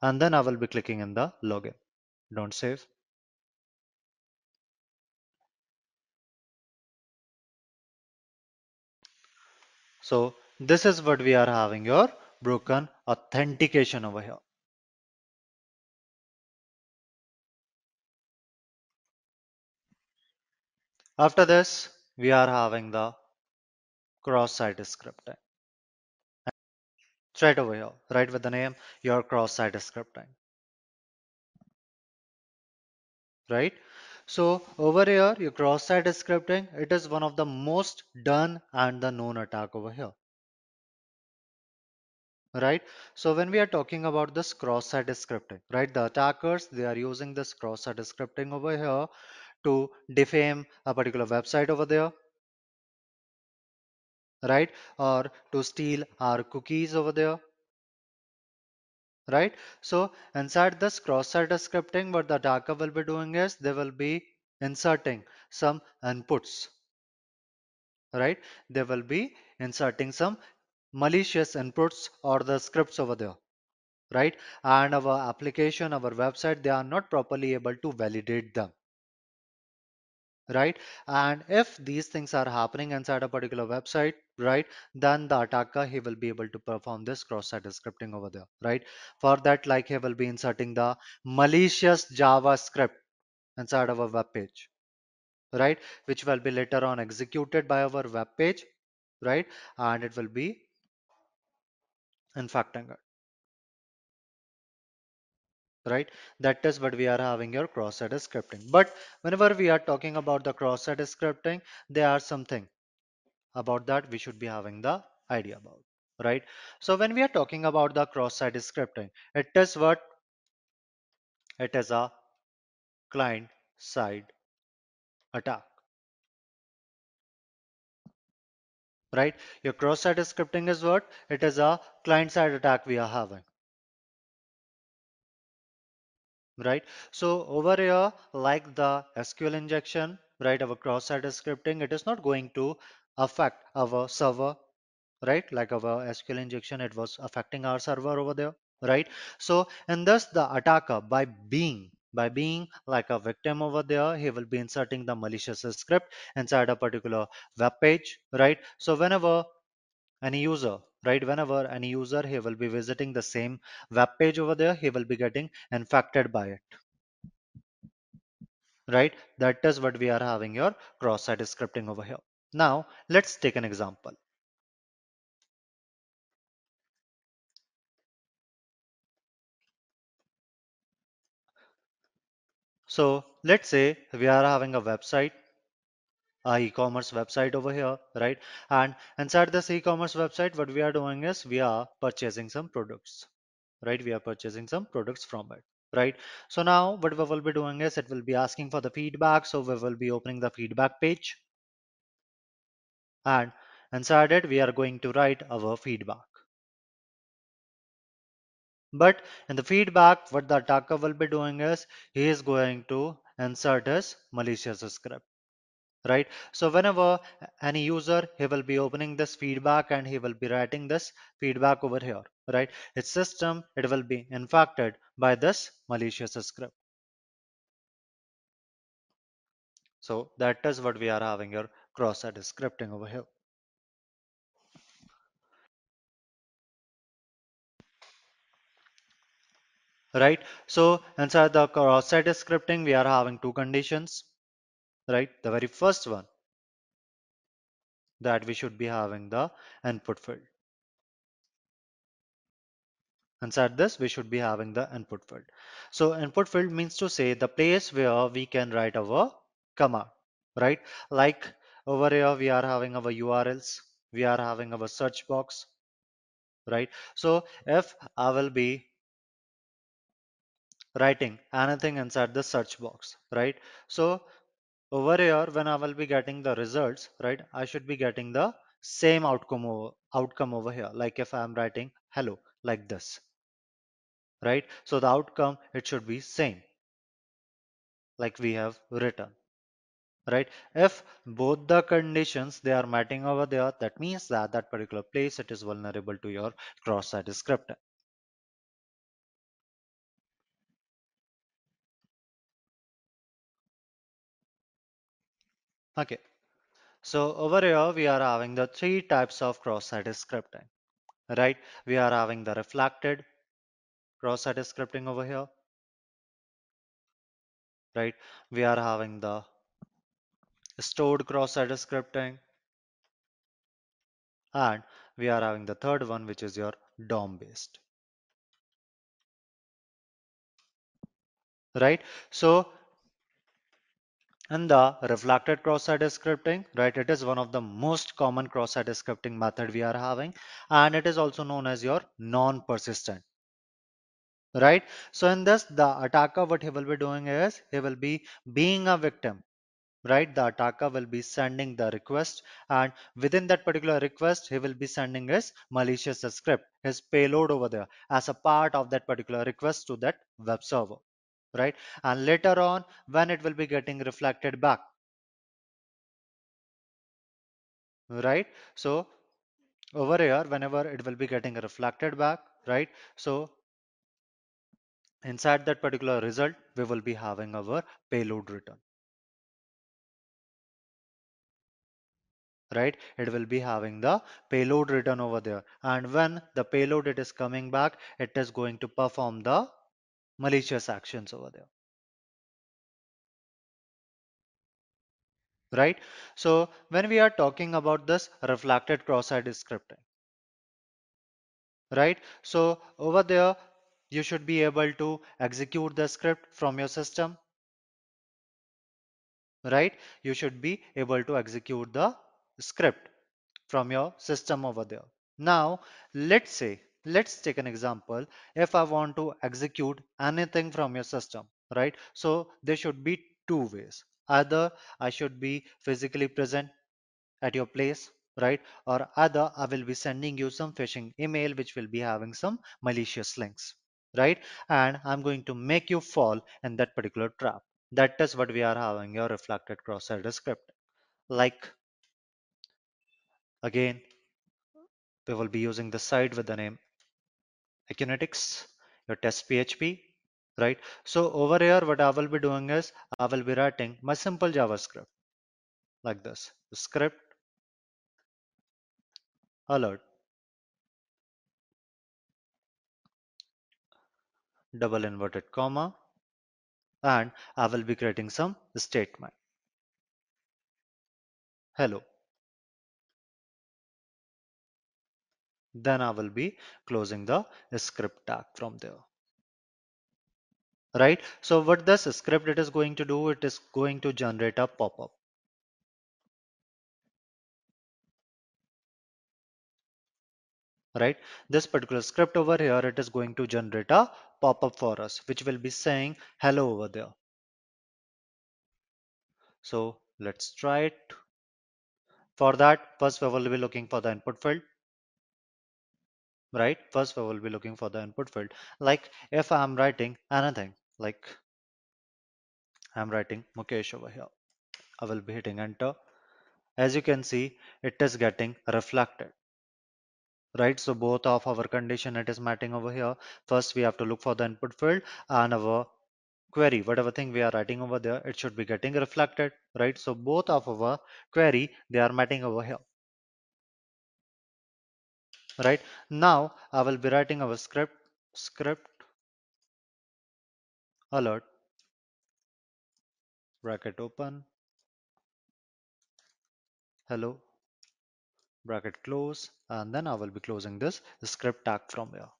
A: And then I will be clicking in the login. Don't save. So this is what we are having your broken authentication over here. After this we are having the cross-site scripting straight over here right with the name your cross-site scripting right? So over here your cross-site scripting it is one of the most done and the known attack over here right? So when we are talking about this cross-site scripting right? The attackers they are using this cross-site scripting over here to defame a particular website over there right? Or to steal our cookies over there right? So inside this cross-site scripting what the attacker will be doing is they will be inserting some inputs right? They will be inserting some malicious inputs or the scripts over there right? And our application our website they are not properly able to validate them right? And if these things are happening inside a particular website right then the attacker he will be able to perform this cross-site scripting over there right? For that like he will be inserting the malicious javascript inside our web page right? Which will be later on executed by our web page right? And it will be infecting it right? That is what we are having your cross-site scripting. But whenever we are talking about the cross-site scripting there are something about that we should be having the idea about. Right? So when we are talking about the cross-site scripting it is what? It is a client side attack right? Your cross-site scripting is what? It is a client side attack we are having right? So over here like the sql injection right our cross-site scripting it is not going to affect our server right? Like our sql injection it was affecting our server over there right? So and thus the attacker by being by being like a victim over there he will be inserting the malicious script inside a particular web page right? So whenever any user right whenever any user he will be visiting the same web page over there he will be getting infected by it. Right? That is what we are having your cross-site scripting over here. Now let's take an example so let's say we are having a website a e-commerce website over here right? And inside this e-commerce website what we are doing is we are purchasing some products right? We are purchasing some products from it right? So now what we will be doing is it will be asking for the feedback. So we will be opening the feedback page. And inside it we are going to write our feedback but in the feedback what the attacker will be doing is he is going to insert his malicious script right? So whenever any user he will be opening this feedback and he will be writing this feedback over here right? Its system it will be infected by this malicious script. So that is what we are having here cross-site scripting over here right so inside the cross-site scripting we are having two conditions right the very first one that we should be having the input field Inside this, we should be having the input field. So input field means to say the place where we can write our command, right? Like over here, we are having our URLs, we are having our search box, right? So if I will be writing anything inside the search box, right? So over here, when I will be getting the results, right, I should be getting the same outcome over, outcome over here. Like if I'm writing hello like this, right? So the outcome, it should be same like we have written, right? If both the conditions, they are matching over there, that means that that particular place, it is vulnerable to your cross-site scripting. Okay. So over here, we are having the three types of cross-site scripting, right? We are having the reflected cross-site scripting over here, right? We are having the stored cross-site scripting, and we are having the third one, which is your DOM based, right? So in the reflected cross-site scripting, right, it is one of the most common cross-site scripting method we are having, and it is also known as your non-persistent, right? So in this, the attacker, what he will be doing is he will be being a victim right? The attacker will be sending the request. And within that particular request he will be sending his malicious script his payload over there as a part of that particular request to that web server right? And later on when it will be getting reflected back right? So over here whenever it will be getting reflected back right? So inside that particular result we will be having our payload return right? It will be having the payload return over there. And when the payload it is coming back it is going to perform the malicious actions over there. Right? So when we are talking about this reflected cross-site scripting right? So over there you should be able to execute the script from your system right? You should be able to execute the script from your system over there. Now, let's say, let's take an example. If I want to execute anything from your system, right? So there should be two ways. Either I should be physically present at your place, right? Or either I will be sending you some phishing email which will be having some malicious links, right? And I'm going to make you fall in that particular trap. That is what we are having your reflected cross-site script. Like again, we will be using the site with the name Akunetics, your test PHP, right? So over here, what I will be doing is I will be writing my simple JavaScript like this. Script alert double inverted comma and I will be creating some statement. Hello. Then I will be closing the script tag from there. Right. So what this script it is going to do, it is going to generate a pop-up. right this particular script over here it is going to generate a pop-up for us which will be saying hello over there so let's try it for that first we will be looking for the input field right? First we will be looking for the input field. Like if i'm writing anything like i'm writing mukesh over here. I will be hitting enter. As you can see it is getting reflected right? So both of our condition it is matching over here. First we have to look for the input field and our query. Whatever thing we are writing over there it should be getting reflected right? So both of our query they are matching over here right now i will be writing our script script alert bracket open hello bracket close and then i will be closing this script tag from here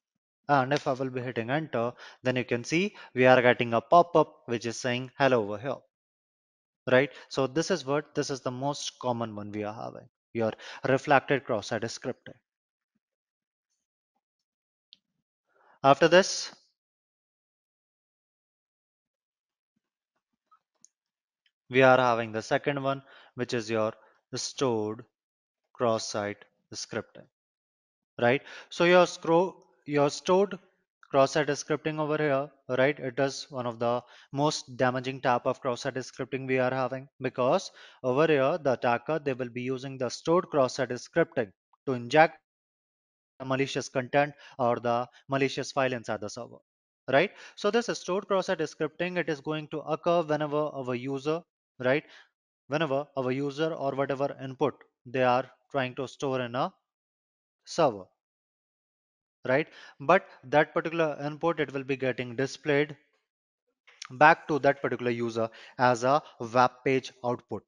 A: And if I will be hitting enter, then you can see we are getting a pop-up which is saying hello over here. Right? So this is what this is the most common one we are having. Your reflected cross-site scripting. After this, we are having the second one, which is your stored cross-site scripting. Right? So your scroll your stored cross-site scripting over here, right? It is one of the most damaging type of cross-site scripting we are having because over here the attacker they will be using the stored cross-site scripting to inject malicious content or the malicious file inside the server right? So this is stored cross-site scripting it is going to occur whenever our user right? Whenever our user or whatever input they are trying to store in a server right? But that particular input it will be getting displayed back to that particular user as a web page output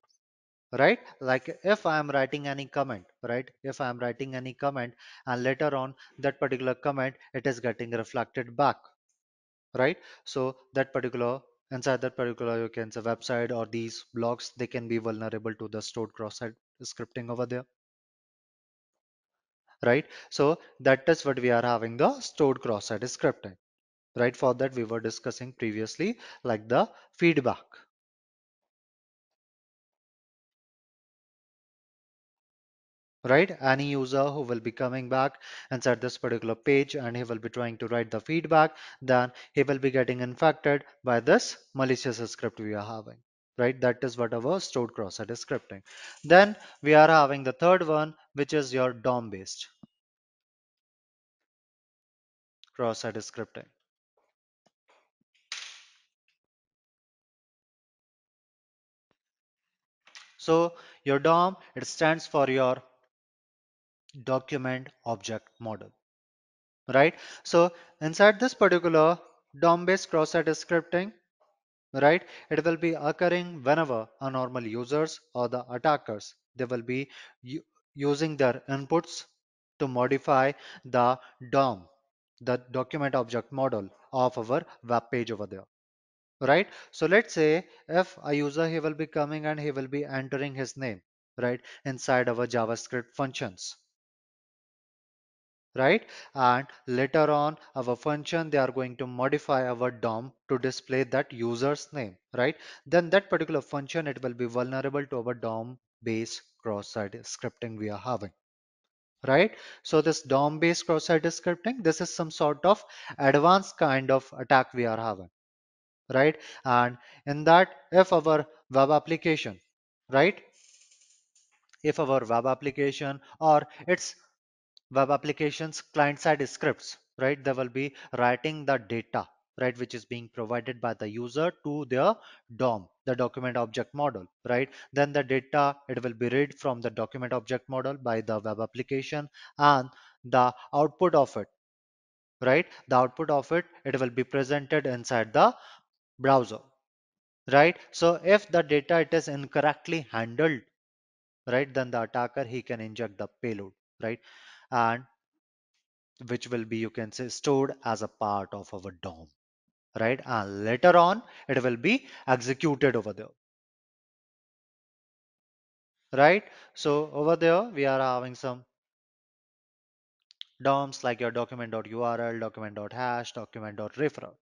A: right? Like if i am writing any comment right? If i am writing any comment and later on that particular comment it is getting reflected back right? So that particular inside that particular you can say website or these blogs they can be vulnerable to the stored cross-site scripting over there right? So that is what we are having the stored cross-site scripting right? For that we were discussing previously like the feedback right? Any user who will be coming back inside this particular page and he will be trying to write the feedback then he will be getting infected by this malicious script we are having right? That is what our stored cross-site scripting. Then we are having the third one which is your dom based cross-site scripting. So your dom it stands for your document object model right? So inside this particular dom based cross-site scripting right it will be occurring whenever a normal users or the attackers they will be using their inputs to modify the dom the document object model of our web page over there right? So let's say if a user he will be coming and he will be entering his name right inside our javascript functions right? And later on our function they are going to modify our DOM to display that user's name right? Then that particular function it will be vulnerable to our DOM based cross-site scripting we are having right? So this DOM based cross-site scripting this is some sort of advanced kind of attack we are having right? And in that if our web application right? If our web application or its web applications client side scripts right? They will be writing the data right which is being provided by the user to their dom the document object model right? Then the data it will be read from the document object model by the web application and the output of it right? The output of it it will be presented inside the browser right? So if the data it is incorrectly handled right then the attacker he can inject the payload right and which will be you can say stored as a part of our DOM right? And later on it will be executed over there right? So over there we are having some DOMs like your document.url document.hash document.referral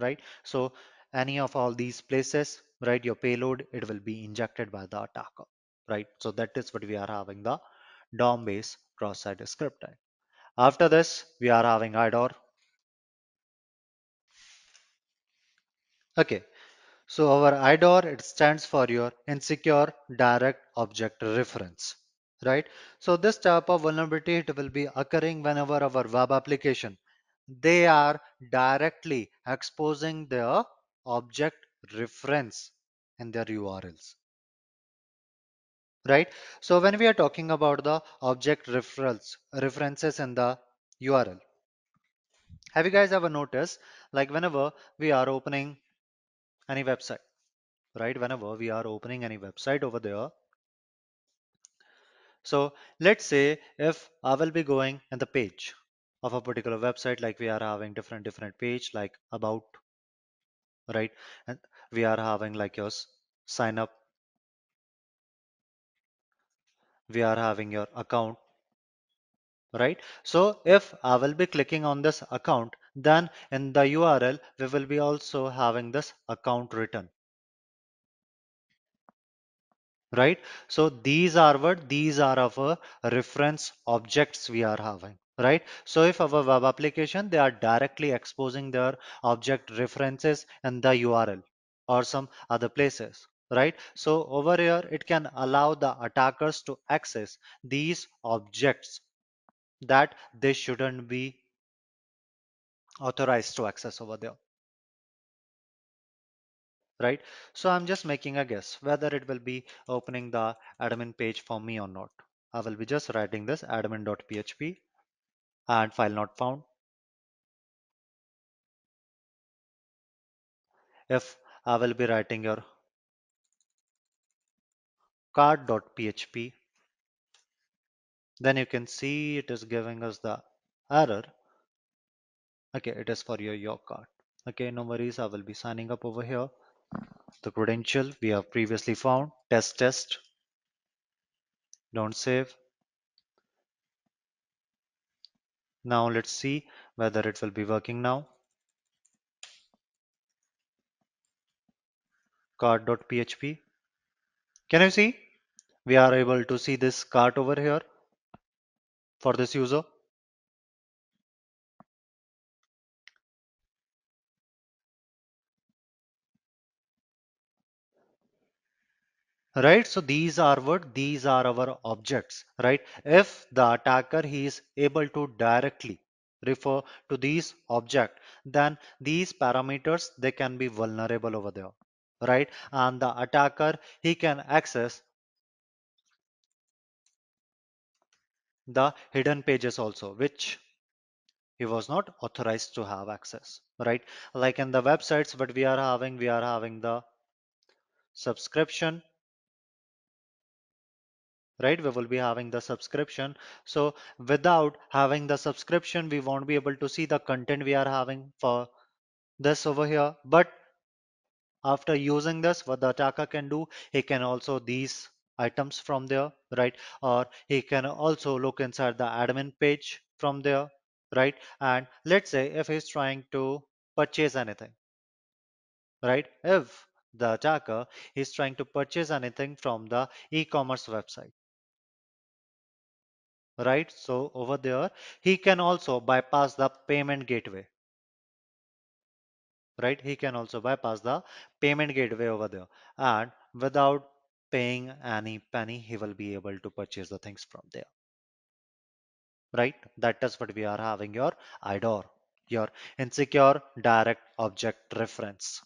A: right? So any of all these places right your payload it will be injected by the attacker right? So that is what we are having the DOM based cross-site scripting after this we are having IDOR okay. So our IDOR, it stands for your insecure direct object reference, right? So this type of vulnerability, it will be occurring whenever our web application, they are directly exposing their object reference in their URLs, right? So when we are talking about the object referrals, references in the URL, have you guys ever noticed like whenever we are opening any website, right? Whenever we are opening any website over there, So let's say if I will be going in the page, of a particular website like we are having different different page like about right and we are having like your sign up we are having your account right? So if i will be clicking on this account then in the url we will be also having this account written right? So these are what these are of our reference objects we are having right? So if our web application they are directly exposing their object references in the url or some other places right? So over here it can allow the attackers to access these objects that they shouldn't be authorized to access over there right? So i'm just making a guess whether it will be opening the admin page for me or not. I will be just writing this admin.php and file not found. If i will be writing your cart.php then you can see it is giving us the error. Okay it is for your your card. Okay no worries. I will be signing up over here. The credential we have previously found. Test test. Don't save. Now let's see whether it will be working now. Cart.php can you see we are able to see this cart over here for this user. Right? So these are what? These are our objects right? If the attacker he is able to directly refer to these object then these parameters they can be vulnerable over there right? And the attacker he can access the hidden pages also which he was not authorized to have access right? Like in the websites what we are having we are having the subscription right? We will be having the subscription. So without having the subscription we won't be able to see the content we are having for this over here. But after using this what the attacker can do he can also these items from there right? Or he can also look inside the admin page from there right? And let's say if he's trying to purchase anything right? If the attacker is trying to purchase anything from the e-commerce website right? So over there he can also bypass the payment gateway right? He can also bypass the payment gateway over there. And without paying any penny he will be able to purchase the things from there. Right? That is what we are having your idor your insecure direct object reference.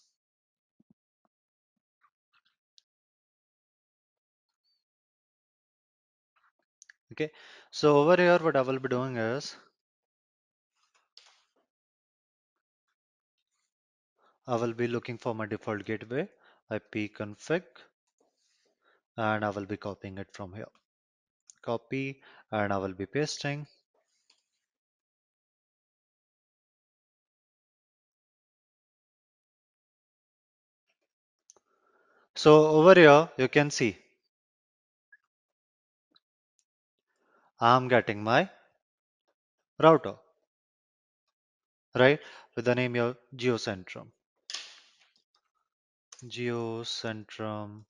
A: Okay? So over here what i will be doing is i will be looking for my default gateway ipconfig and i will be copying it from here copy and I will be pasting. So over here you can see I'm getting my router right with the name of Geocentrum. Geocentrum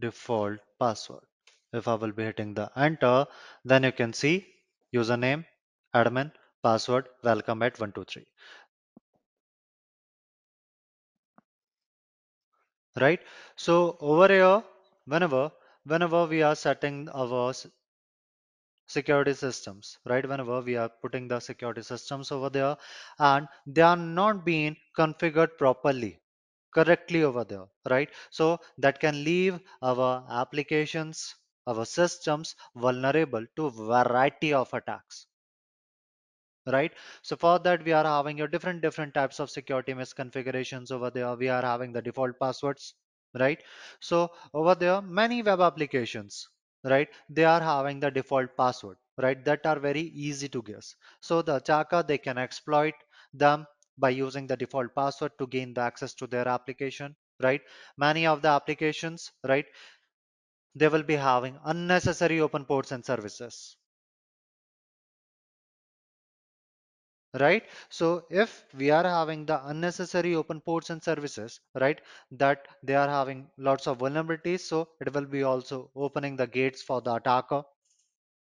A: default password. If I will be hitting the enter then you can see username admin password welcome at 123 right? So over here whenever whenever we are setting our security systems right? Whenever we are putting the security systems over there and they are not being configured properly correctly over there right? So that can leave our applications our systems vulnerable to variety of attacks right? So for that we are having your different different types of security misconfigurations over there. We are having the default passwords right? So over there many web applications right? They are having the default password right? That are very easy to guess. So the attacker they can exploit them by using the default password to gain the access to their application right? Many of the applications right they will be having unnecessary open ports and services right? So if we are having the unnecessary open ports and services right that they are having lots of vulnerabilities so it will be also opening the gates for the attacker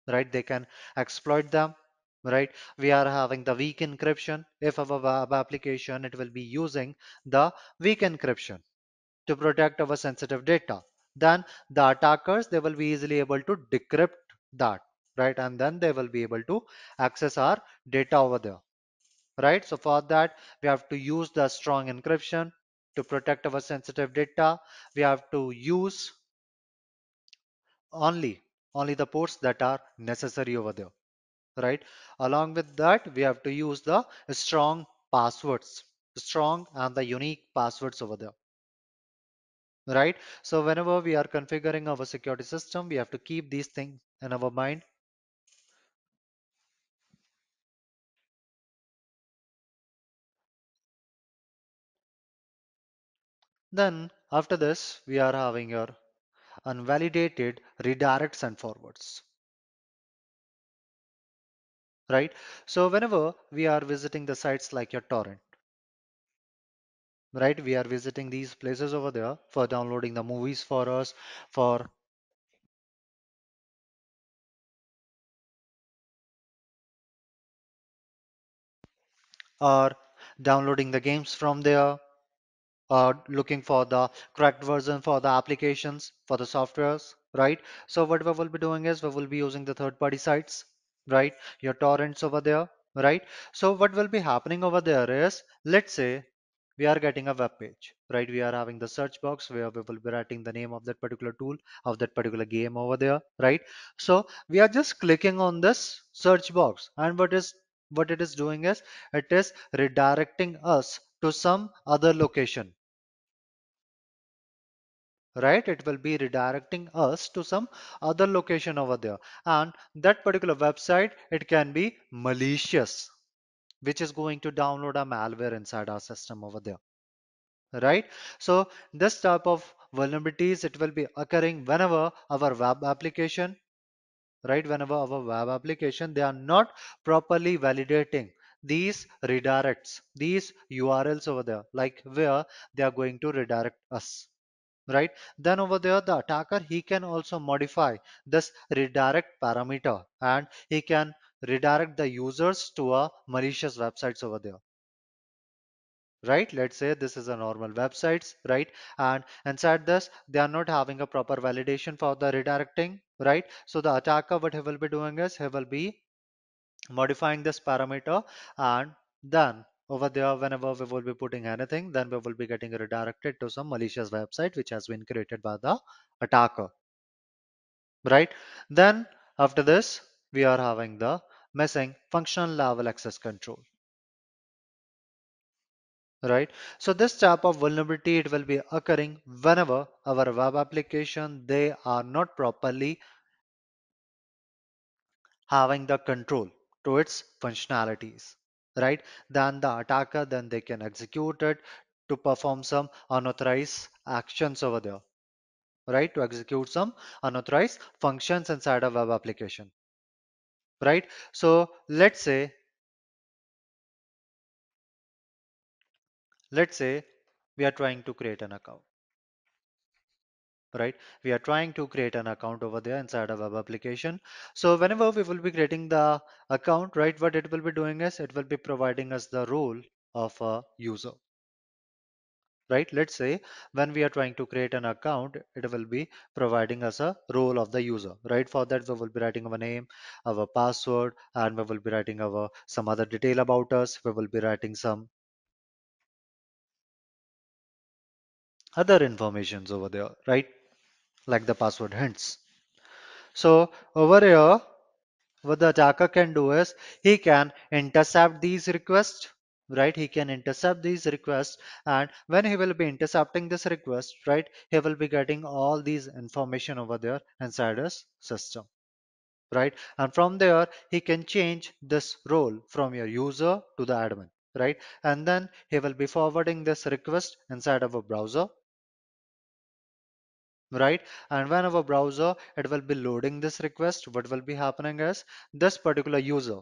A: right? They can exploit them right? We are having the weak encryption. If our web application it will be using the weak encryption to protect our sensitive data. Then the attackers they will be easily able to decrypt that right? And then they will be able to access our data over there right? So for that we have to use the strong encryption to protect our sensitive data. We have to use only only the ports that are necessary over there right? Along with that we have to use the strong passwords strong and the unique passwords over there right? So whenever we are configuring our security system we have to keep these things in our mind. Then after this we are having your unvalidated redirects and forwards right? So whenever we are visiting the sites like your torrent right? We are visiting these places over there for downloading the movies for us for or downloading the games from there or looking for the correct version for the applications for the softwares right? So what we will be doing is we will be using the third party sites right? Your torrents over there right? So what will be happening over there is let's say we are getting a web page right? We are having the search box where we will be writing the name of that particular tool of that particular game over there right? So we are just clicking on this search box and what is what it is doing is it is redirecting us to some other location right? It will be redirecting us to some other location over there. And that particular website it can be malicious which is going to download a malware inside our system over there right? So this type of vulnerabilities it will be occurring whenever our web application right? Whenever our web application they are not properly validating these redirects these urls over there like where they are going to redirect us right? Then over there the attacker he can also modify this redirect parameter and he can redirect the users to a malicious websites over there right? Let's say this is a normal websites right? And inside this they are not having a proper validation for the redirecting right? So the attacker what he will be doing is he will be modifying this parameter and then over there whenever we will be putting anything then we will be getting redirected to some malicious website which has been created by the attacker. Right? Then after this we are having the missing functional level access control. Right? So this type of vulnerability it will be occurring whenever our web application they are not properly having the control to its functionalities right? Then the attacker then they can execute it to perform some unauthorized actions over there right? To execute some unauthorized functions inside a web application right? So let's say let's say we are trying to create an account right? We are trying to create an account over there inside a web application. So whenever we will be creating the account right what it will be doing is it will be providing us the role of a user right? Let's say when we are trying to create an account it will be providing us a role of the user right? For that we will be writing our name our password and we will be writing our some other detail about us. We will be writing some other informations over there right like the password hints so over here what the attacker can do is he can intercept these requests right he can intercept these requests and when he will be intercepting this request right he will be getting all these information over there inside his system right? And from there, he can change this role from your user to the admin, right? And then he will be forwarding this request inside of a browser, right? And when our browser, it will be loading this request, what will be happening is this particular user,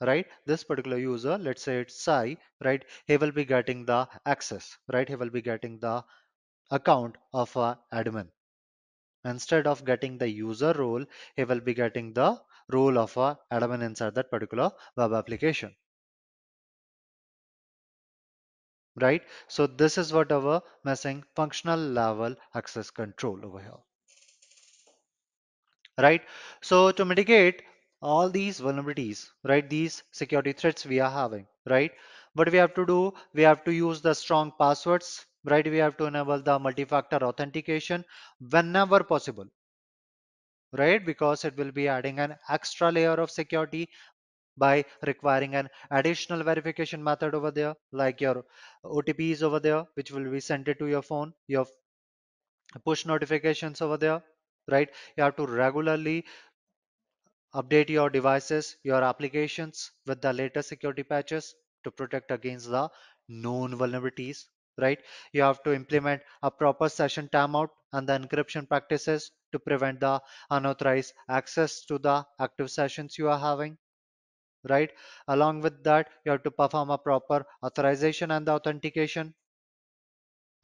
A: right? This particular user, let's say it's Sai, right? He will be getting the access, right? He will be getting the account of a admin. Instead of getting the user role, he will be getting the role of a admin inside that particular web application. Right? So this is what our missing functional level access control over here. Right? So to mitigate all these vulnerabilities, right? These security threats we are having, right? What we have to do, we have to use the strong passwords, right? We have to enable the multi-factor authentication whenever possible right? Because it will be adding an extra layer of security by requiring an additional verification method over there, like your OTPs over there, which will be sent it to your phone, your push notifications over there, right? You have to regularly update your devices, your applications with the latest security patches to protect against the known vulnerabilities, right? You have to implement a proper session timeout and the encryption practices to prevent the unauthorized access to the active sessions you are having, right? Along with that, you have to perform a proper authorization and the authentication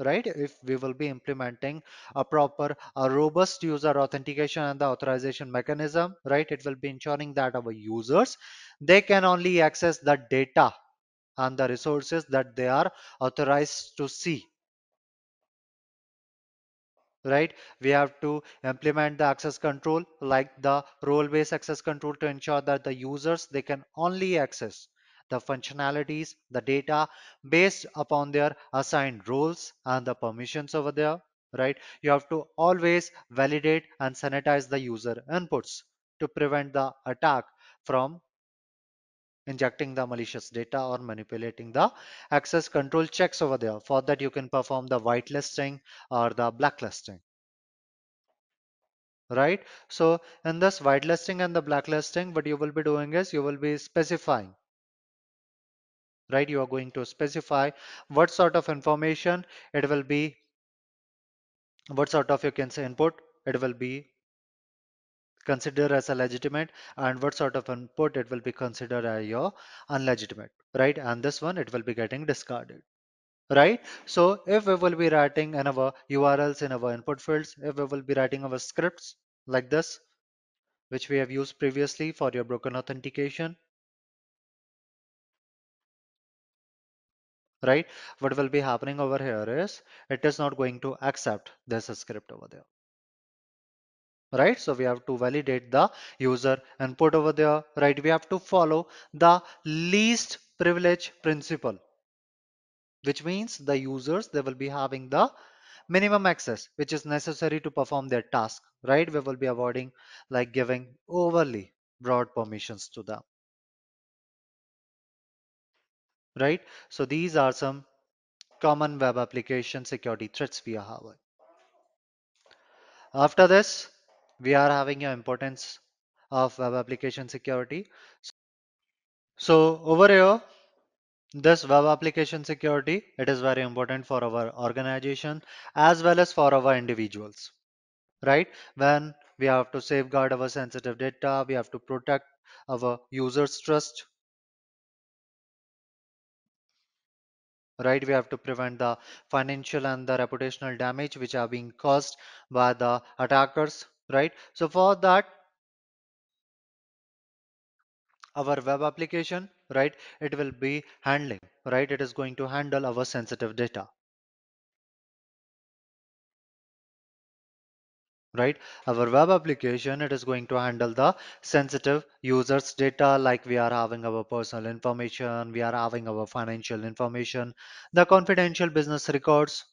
A: right if we will be implementing a proper a robust user authentication and the authorization mechanism right it will be ensuring that our users they can only access the data and the resources that they are authorized to see right? We have to implement the access control like the role based access control to ensure that the users they can only access the functionalities the data based upon their assigned roles and the permissions over there right? You have to always validate and sanitize the user inputs to prevent the attack from injecting the malicious data or manipulating the access control checks over there for that you can perform the whitelisting or the blacklisting right? So in this whitelisting and the blacklisting, what you will be doing is you will be specifying, right? You are going to specify what sort of information it will be, what sort of you can say input it will be considered as a legitimate and what sort of input it will be considered as your unlegitimate, right? And this one it will be getting discarded. Right, so if we will be writing in our URLs in our input fields, if we will be writing our scripts like this, which we have used previously for your broken authentication, right? What will be happening over here is it is not going to accept this script over there, right? So we have to validate the user input over there, right? We have to follow the least privilege principle, which means the users, they will be having the minimum access, which is necessary to perform their task, right? We will be avoiding like giving overly broad permissions to them, right? So these are some common web application security threats we are having. After this, we are having an importance of web application security. So over here, this web application security, it is very important for our organization as well as for our individuals, right? When we have to safeguard our sensitive data, we have to protect our users' trust, right? We have to prevent the financial and the reputational damage which are being caused by the attackers, right? So for that, our web application, right? It will be handling, right? It is going to handle our sensitive data, right? Our web application, it is going to handle the sensitive users data like we are having our personal information, we are having our financial information, the confidential business records,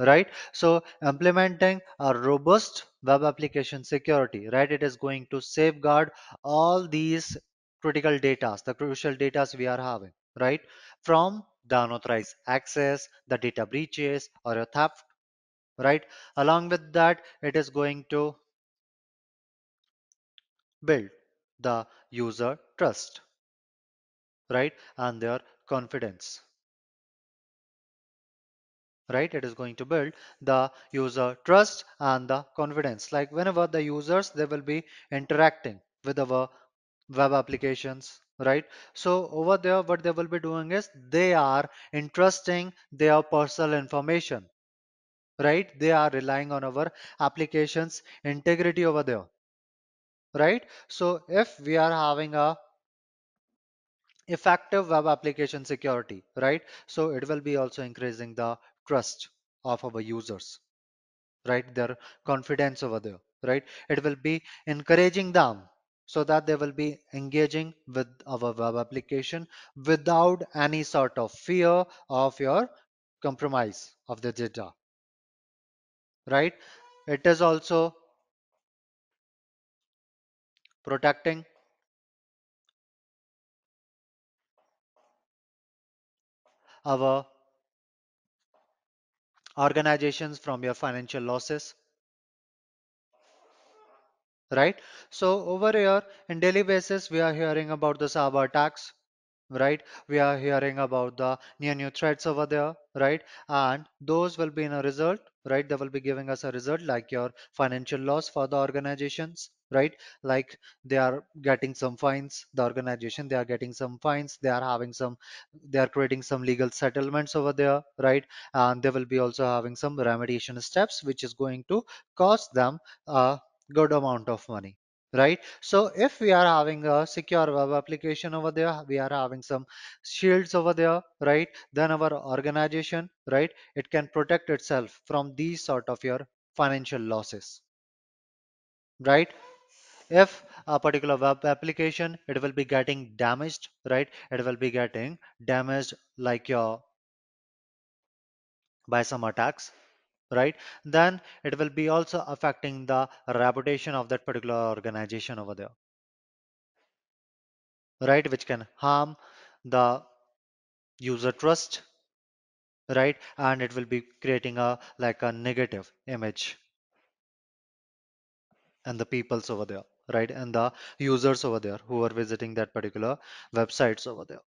A: right? So implementing a robust web application security, right? It is going to safeguard all these critical data, the crucial data we are having, right? From the unauthorized access, the data breaches or a theft, right? Along with that, it is going to build the user trust, right? And their confidence, right? It is going to build the user trust and the confidence. Like whenever the users, they will be interacting with our web applications, right? So over there, what they will be doing is they are entrusting their personal information, right? They are relying on our applications integrity over there, right? So if we are having a effective web application security, right? So it will be also increasing the trust of our users, right? Their confidence over there, right? It will be encouraging them so that they will be engaging with our web application without any sort of fear of your compromise of the data, right? It is also protecting our organizations from your financial losses right? So over here in daily basis we are hearing about the cyber attacks right? We are hearing about the new new threats over there right? And those will be in a result right? They will be giving us a result like your financial loss for the organizations right? Like they are getting some fines the organization they are getting some fines they are having some they are creating some legal settlements over there right? And they will be also having some remediation steps which is going to cost them a good amount of money right? So if we are having a secure web application over there we are having some shields over there right? Then our organization right it can protect itself from these sort of your financial losses right if a particular web application it will be getting damaged right? It will be getting damaged like your by some attacks right? Then it will be also affecting the reputation of that particular organization over there right? Which can harm the user trust right? And it will be creating a like a negative image and the peoples over there right and the users over there who are visiting that particular websites over there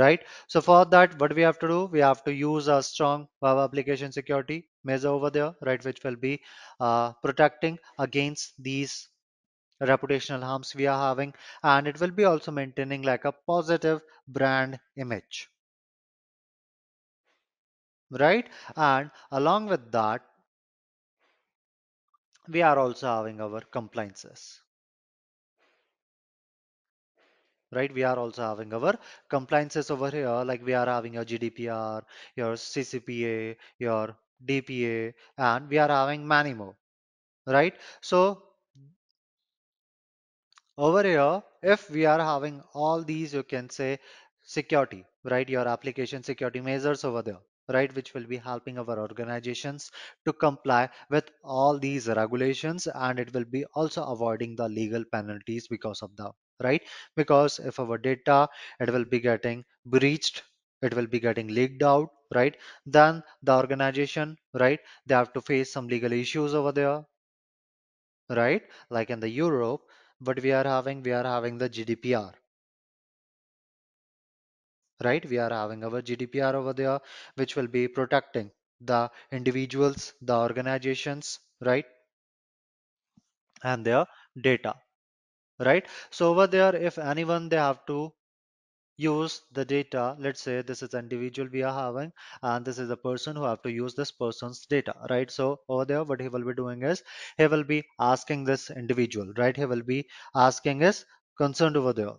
A: right? So for that what we have to do we have to use a strong application security measure over there right which will be uh, protecting against these reputational harms we are having and it will be also maintaining like a positive brand image right? And along with that we are also having our compliances. Right? We are also having our compliances over here. Like we are having your gdpr your ccpa your dpa and we are having many more. Right? So over here if we are having all these you can say security right? Your application security measures over there right which will be helping our organizations to comply with all these regulations and it will be also avoiding the legal penalties because of the right? Because if our data it will be getting breached it will be getting leaked out right? Then the organization right they have to face some legal issues over there right? Like in the europe but we are having we are having the gdpr right? We are having our gdpr over there which will be protecting the individuals the organizations right? And their data right? So over there if anyone they have to use the data let's say this is an individual we are having and this is a person who have to use this person's data right? So over there what he will be doing is he will be asking this individual right? He will be asking his concerned over there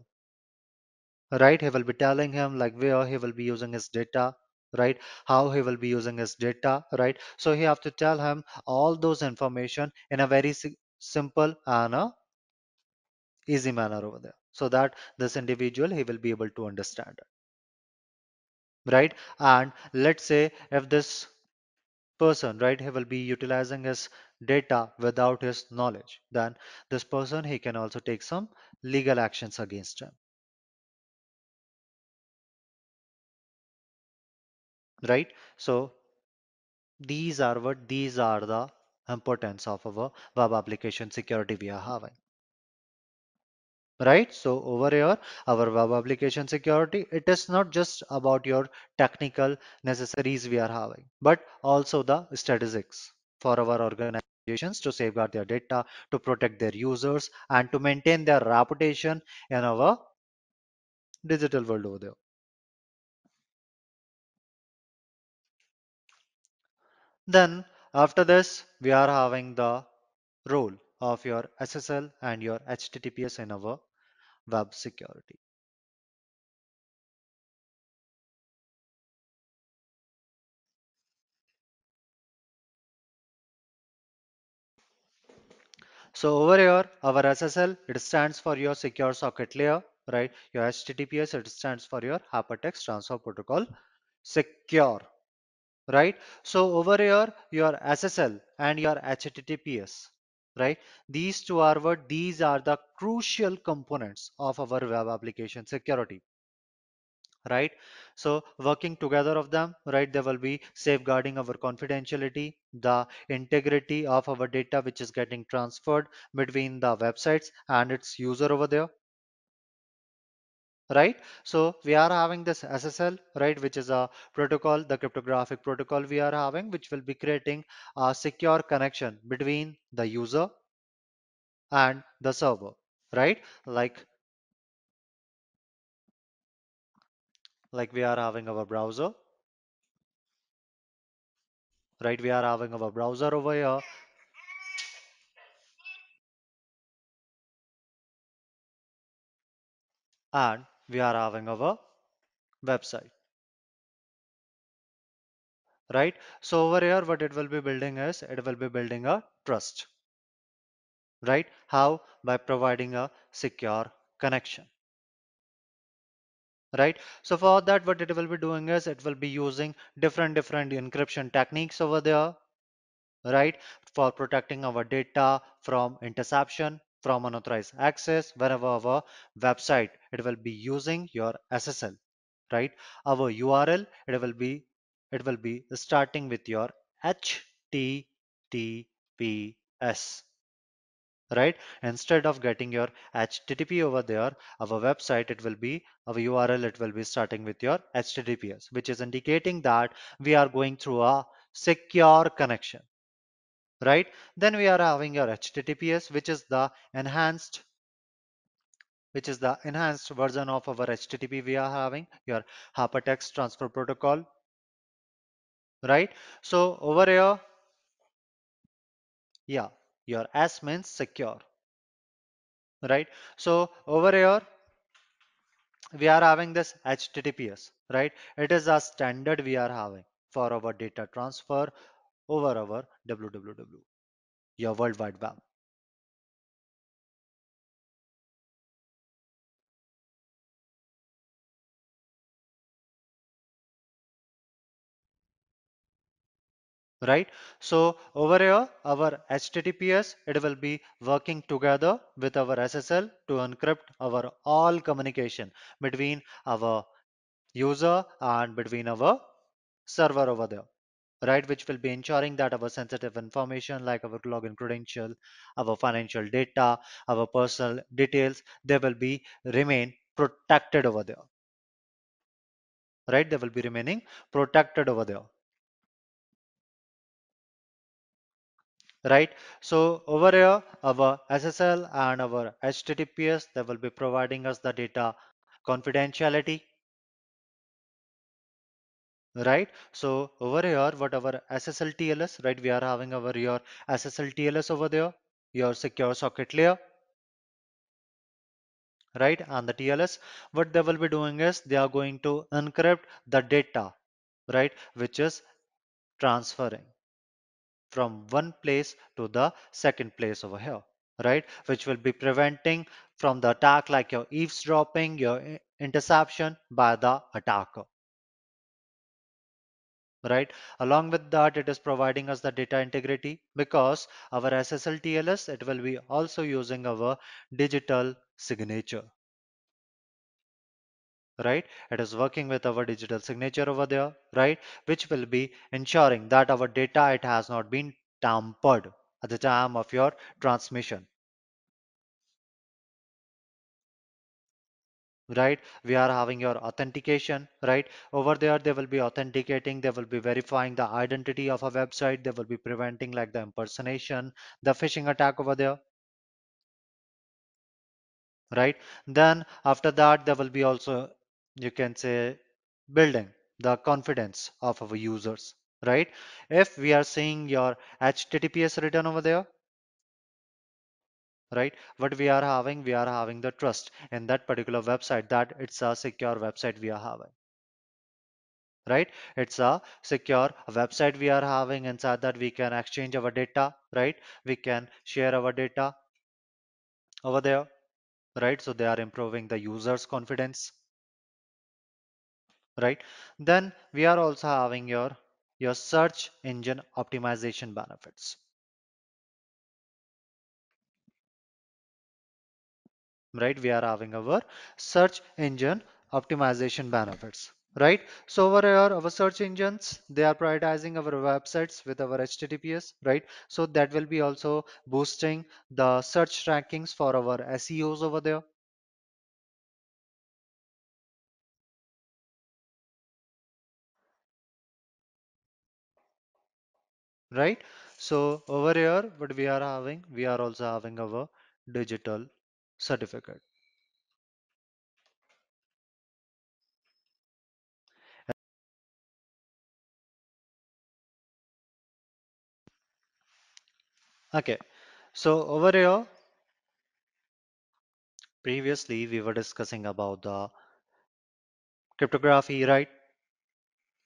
A: right? He will be telling him like where he will be using his data right? How he will be using his data right? So he have to tell him all those information in a very si- simple and a easy manner over there so that this individual he will be able to understand it right? And let's say if this person right he will be utilizing his data without his knowledge then this person he can also take some legal actions against him right so these are what these are the importance of our web application security we are having right? So over here, our web application security, it is not just about your technical necessaries we are having, but also the statistics for our organizations to safeguard their data, to protect their users, and to maintain their reputation in our digital world over there. Then after this, we are having the role of your SSL and your HTTPS in our web security. So over here, our SSL, it stands for your secure socket layer, right? Your HTTPS, it stands for your hypertext transfer protocol secure, right? So over here, your SSL and your HTTPS, right? These two are what? These are the crucial components of our web application security right so working together of them right they will be safeguarding our confidentiality the integrity of our data which is getting transferred between the websites and its user over there right? So we are having this ssl right which is a protocol the cryptographic protocol we are having which will be creating a secure connection between the user and the server right? Like like we are having our browser right? We are having our browser over here. And we are having our website. Right? So over here what it will be building is it will be building a trust. Right? How? By providing a secure connection. Right? So for that what it will be doing is it will be using different different encryption techniques over there. Right? For protecting our data from interception from unauthorized access whenever our website it will be using your ssl right? Our url it will be it will be starting with your https right? Instead of getting your http over there our website it will be our url it will be starting with your https which is indicating that we are going through a secure connection right? Then we are having your https which is the enhanced which is the enhanced version of our http we are having your hypertext transfer protocol right? So over here yeah your s means secure right? So over here we are having this https right? It is a standard we are having for our data transfer over our www your world wide web. Right? So over here our https it will be working together with our ssl to encrypt our all communication between our user and between our server over there right which will be ensuring that our sensitive information like our login credential our financial data our personal details they will be remain protected over there. Right? They will be remaining protected over there. Right? So over here our ssl and our https they will be providing us the data confidentiality right? So over here what our ssl tls right? We are having our your ssl tls over there your secure socket layer right? And the tls what they will be doing is they are going to encrypt the data right? Which is transferring from one place to the second place over here right? Which will be preventing from the attack like your eavesdropping your interception by the attacker right? Along with that it is providing us the data integrity because our ssl tls it will be also using our digital signature right? It is working with our digital signature over there right? Which will be ensuring that our data it has not been tampered at the time of your transmission right? We are having your authentication right? Over there they will be authenticating they will be verifying the identity of a website they will be preventing like the impersonation the phishing attack over there right? Then after that there will be also you can say building the confidence of our users right? If we are seeing your https written over there right? What we are having we are having the trust in that particular website that it's a secure website we are having right? It's a secure website we are having inside that we can exchange our data right? We can share our data over there right? So they are improving the users confidence right? Then we are also having your your search engine optimization benefits right? We are having our search engine optimization benefits right? So over here our search engines they are prioritizing our websites with our https right? So that will be also boosting the search rankings for our seos over there. Right? So over here what we are having we are also having our digital certificate. Okay so over here previously we were discussing about the cryptography right?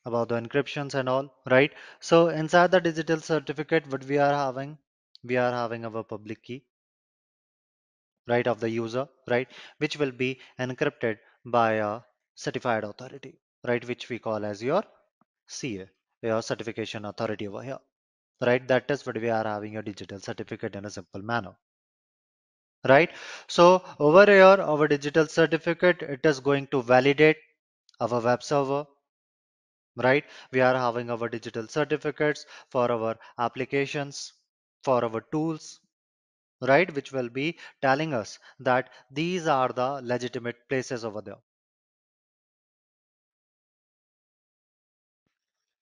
A: About the encryptions and all right? So inside the digital certificate what we are having? We are having our public key right of the user right which will be encrypted by a certified authority right which we call as your CA your certification authority over here right? That is what we are having a digital certificate in a simple manner right? So over here our digital certificate it is going to validate our web server right? We are having our digital certificates for our applications for our tools right which will be telling us that these are the legitimate places over there.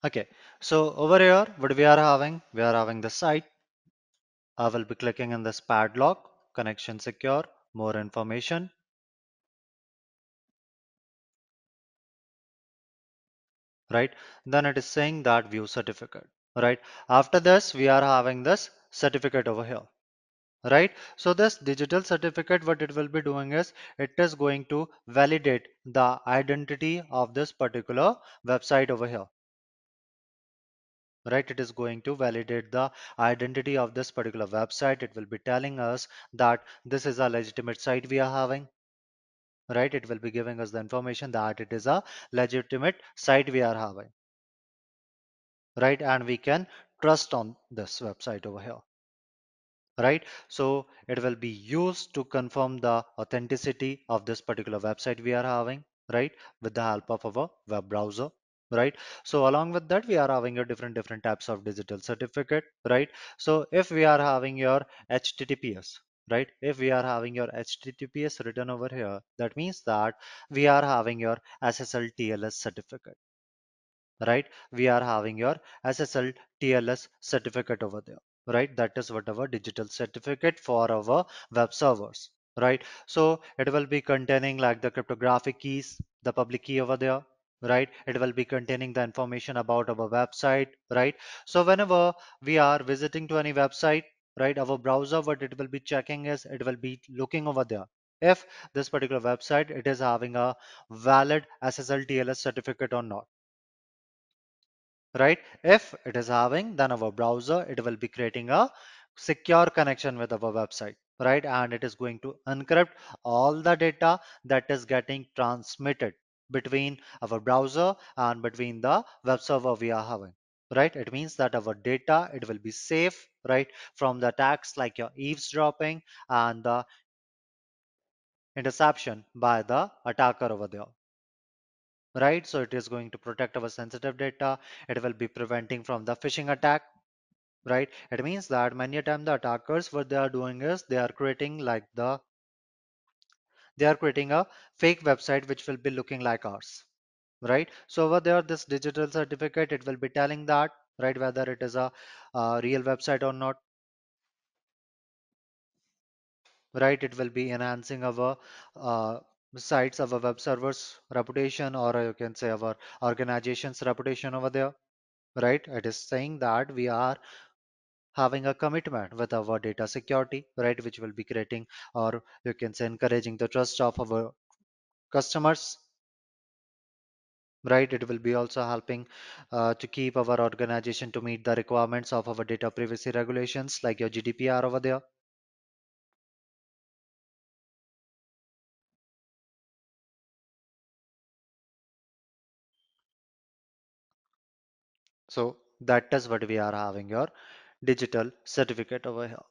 A: Okay so over here what we are having we are having the site. I will be clicking on this padlock connection secure more information. Right then it is saying that view certificate. Right after this we are having this certificate over here right? So this digital certificate what it will be doing is it is going to validate the identity of this particular website over here right? It is going to validate the identity of this particular website. It will be telling us that this is a legitimate site we are having right? It will be giving us the information that it is a legitimate site we are having right? And we can trust on this website over here right? So it will be used to confirm the authenticity of this particular website we are having right? With the help of our web browser right? So along with that we are having a different different types of digital certificate right? So if we are having your https right? If we are having your https written over here that means that we are having your ssl tls certificate right? We are having your ssl tls certificate over there right? That is what our digital certificate for our web servers right? So it will be containing like the cryptographic keys the public key over there right? It will be containing the information about our website right? So whenever we are visiting to any website right our browser what it will be checking is it will be looking over there. If this particular website it is having a valid ssl tls certificate or not right? If it is having then our browser it will be creating a secure connection with our website right? And it is going to encrypt all the data that is getting transmitted between our browser and between the web server we are having right? It means that our data it will be safe right from the attacks like your eavesdropping and the interception by the attacker over there right? So it is going to protect our sensitive data. It will be preventing from the phishing attack right? It means that many a time the attackers what they are doing is they are creating like the they are creating a fake website which will be looking like ours right? So over there this digital certificate it will be telling that right whether it is a, a real website or not right? It will be enhancing our uh, sites our web servers reputation or you can say our organization's reputation over there right? It is saying that we are having a commitment with our data security right? Which will be creating or you can say encouraging the trust of our customers right? It will be also helping uh, to keep our organization to meet the requirements of our data privacy regulations like your gdpr over there so that is what we are having your digital certificate over here.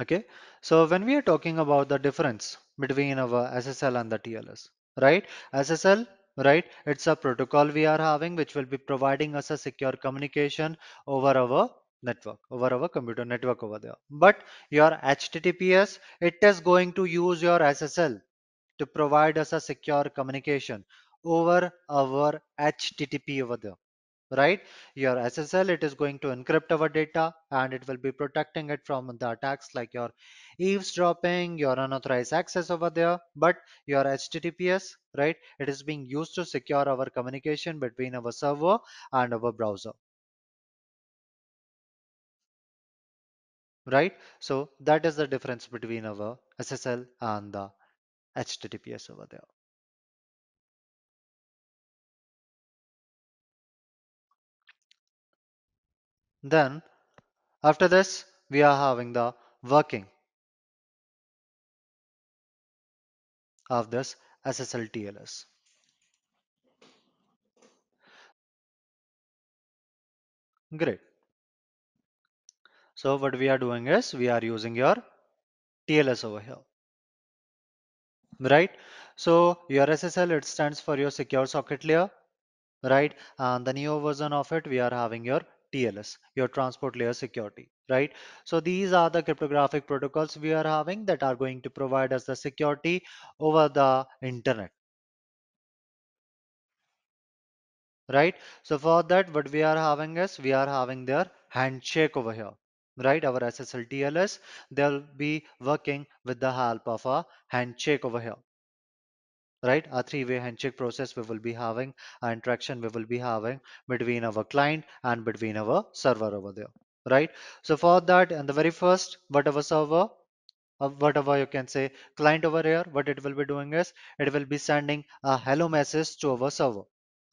A: Okay? So when we are talking about the difference between our ssl and the tls right? Ssl right it's a protocol we are having which will be providing us a secure communication over our network over our computer network over there. But your https it is going to use your ssl to provide us a secure communication over our http over there right? Your ssl it is going to encrypt our data and it will be protecting it from the attacks like your eavesdropping your unauthorized access over there. But your https right it is being used to secure our communication between our server and our browser right? So that is the difference between our ssl and the https over there. Then after this we are having the working of this ssl tls great So what we are doing is we are using your TLS over here, right? So your SSL, it stands for your secure socket layer, right? And the new version of it, we are having your TLS, your transport layer security, right? So these are the cryptographic protocols we are having that are going to provide us the security over the internet, right? So for that, what we are having is we are having their handshake over here, right? Our SSL TLS, they'll be working with the help of a handshake over here, right? A three-way handshake process we will be having, interaction we will be having between our client and between our server over there, right? So for that, and the very first, whatever server, uh, whatever you can say client over here, what it will be doing is it will be sending a hello message to our server,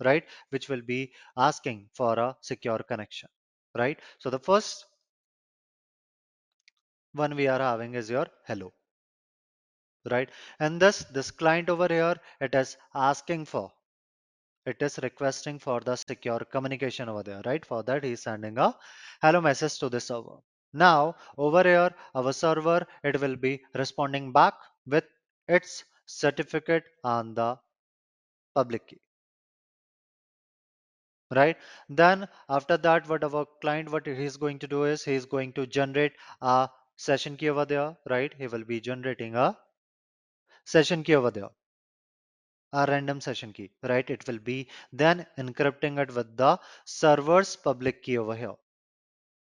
A: right? Which will be asking for a secure connection, right? So the first one we are having is your hello, right? And thus this client over here, it is asking for it is requesting for the secure communication over there, right? For that, he's sending a hello message to the server. Now, over here, our server, it will be responding back with its certificate on the public key, right? Then after that, what our client, what he's going to do is he's going to generate a session key over there, right? He will be generating a session key over there a random session key, right? It will be then encrypting it with the server's public key over here,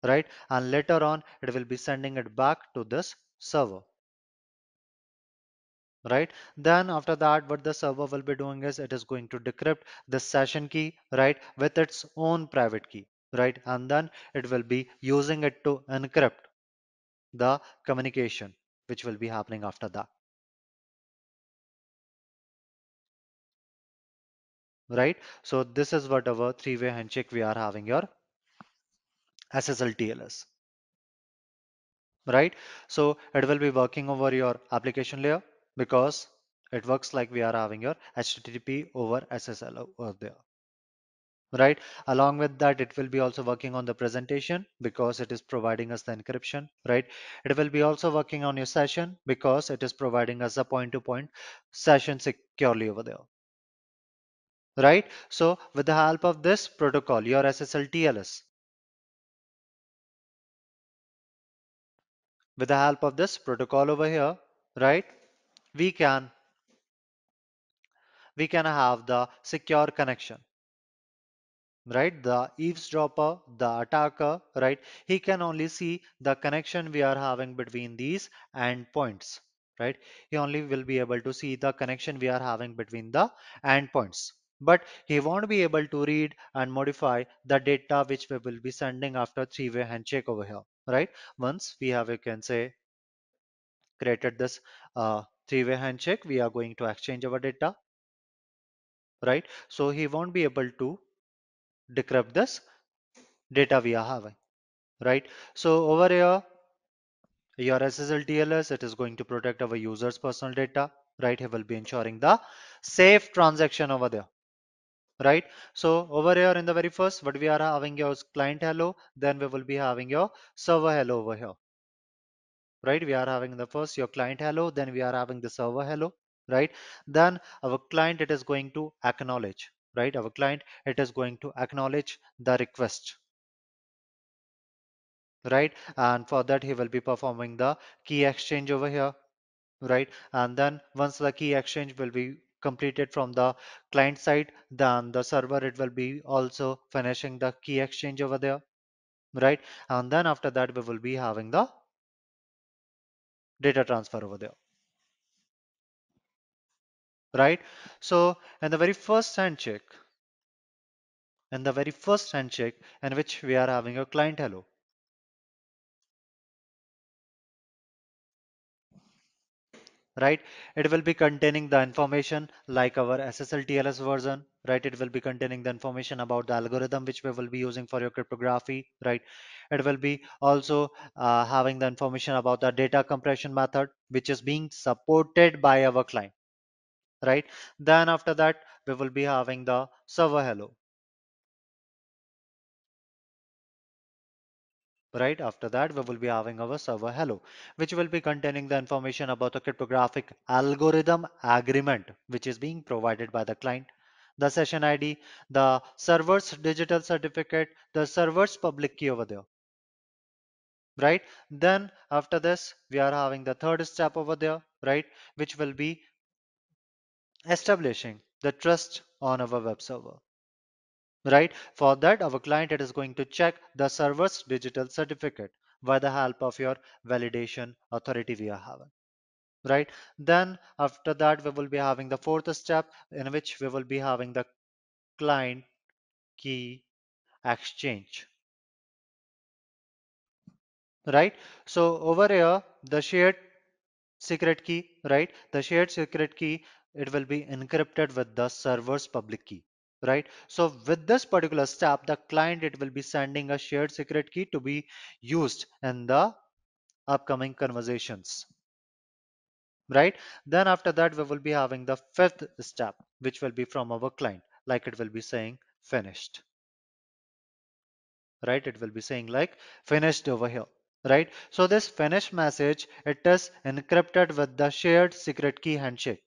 A: right? And later on, it will be sending it back to this server, right? Then after that, what the server will be doing is it is going to decrypt the session key, right? With its own private key, right? And then it will be using it to encrypt the communication, which will be happening after that, right? So this is what our three-way handshake we are having your SSL TLS. right? So it will be working over your application layer because it works like we are having your HTTP over SSL over there, right? Along with that it will be also working on the presentation because it is providing us the encryption right? It will be also working on your session because it is providing us a point to point session securely over there right? So with the help of this protocol your ssl tls with the help of this protocol over here right we can we can have the secure connection right? The eavesdropper the attacker right? He can only see the connection we are having between these endpoints right? He only will be able to see the connection we are having between the endpoints but he won't be able to read and modify the data which we will be sending after three-way handshake over here right? Once we have you can say created this uh, three-way handshake we are going to exchange our data right? So he won't be able to decrypt this data we are having right? So over here your SSL TLS it is going to protect our users personal data right? It will be ensuring the safe transaction over there right? So over here in the very first what we are having your client hello then we will be having your server hello over here right? We are having the first your client hello then we are having the server hello right? Then our client it is going to acknowledge right? Our client it is going to acknowledge the request right? And for that he will be performing the key exchange over here right? And then once the key exchange will be completed from the client side then the server it will be also finishing the key exchange over there right? And then after that we will be having the data transfer over there right? So in the very first handshake in the very first handshake in which we are having a client hello. Right? It will be containing the information like our ssl tls version right? It will be containing the information about the algorithm which we will be using for your cryptography right? It will be also uh, having the information about the data compression method which is being supported by our client right? Then after that we will be having the server hello right? After that we will be having our server hello which will be containing the information about the cryptographic algorithm agreement which is being provided by the client the session id the server's digital certificate the server's public key over there right? Then after this we are having the third step over there right? Which will be establishing the trust on our web server right? For that our client it is going to check the server's digital certificate by the help of your validation authority we are having right? Then after that we will be having the fourth step in which we will be having the client key exchange right? So over here the shared secret key right? The shared secret key it will be encrypted with the server's public key right? So with this particular step the client it will be sending a shared secret key to be used in the upcoming conversations right? Then after that we will be having the fifth step which will be from our client like it will be saying finished right? It will be saying like finished over here right? So this finished message it is encrypted with the shared secret key handshake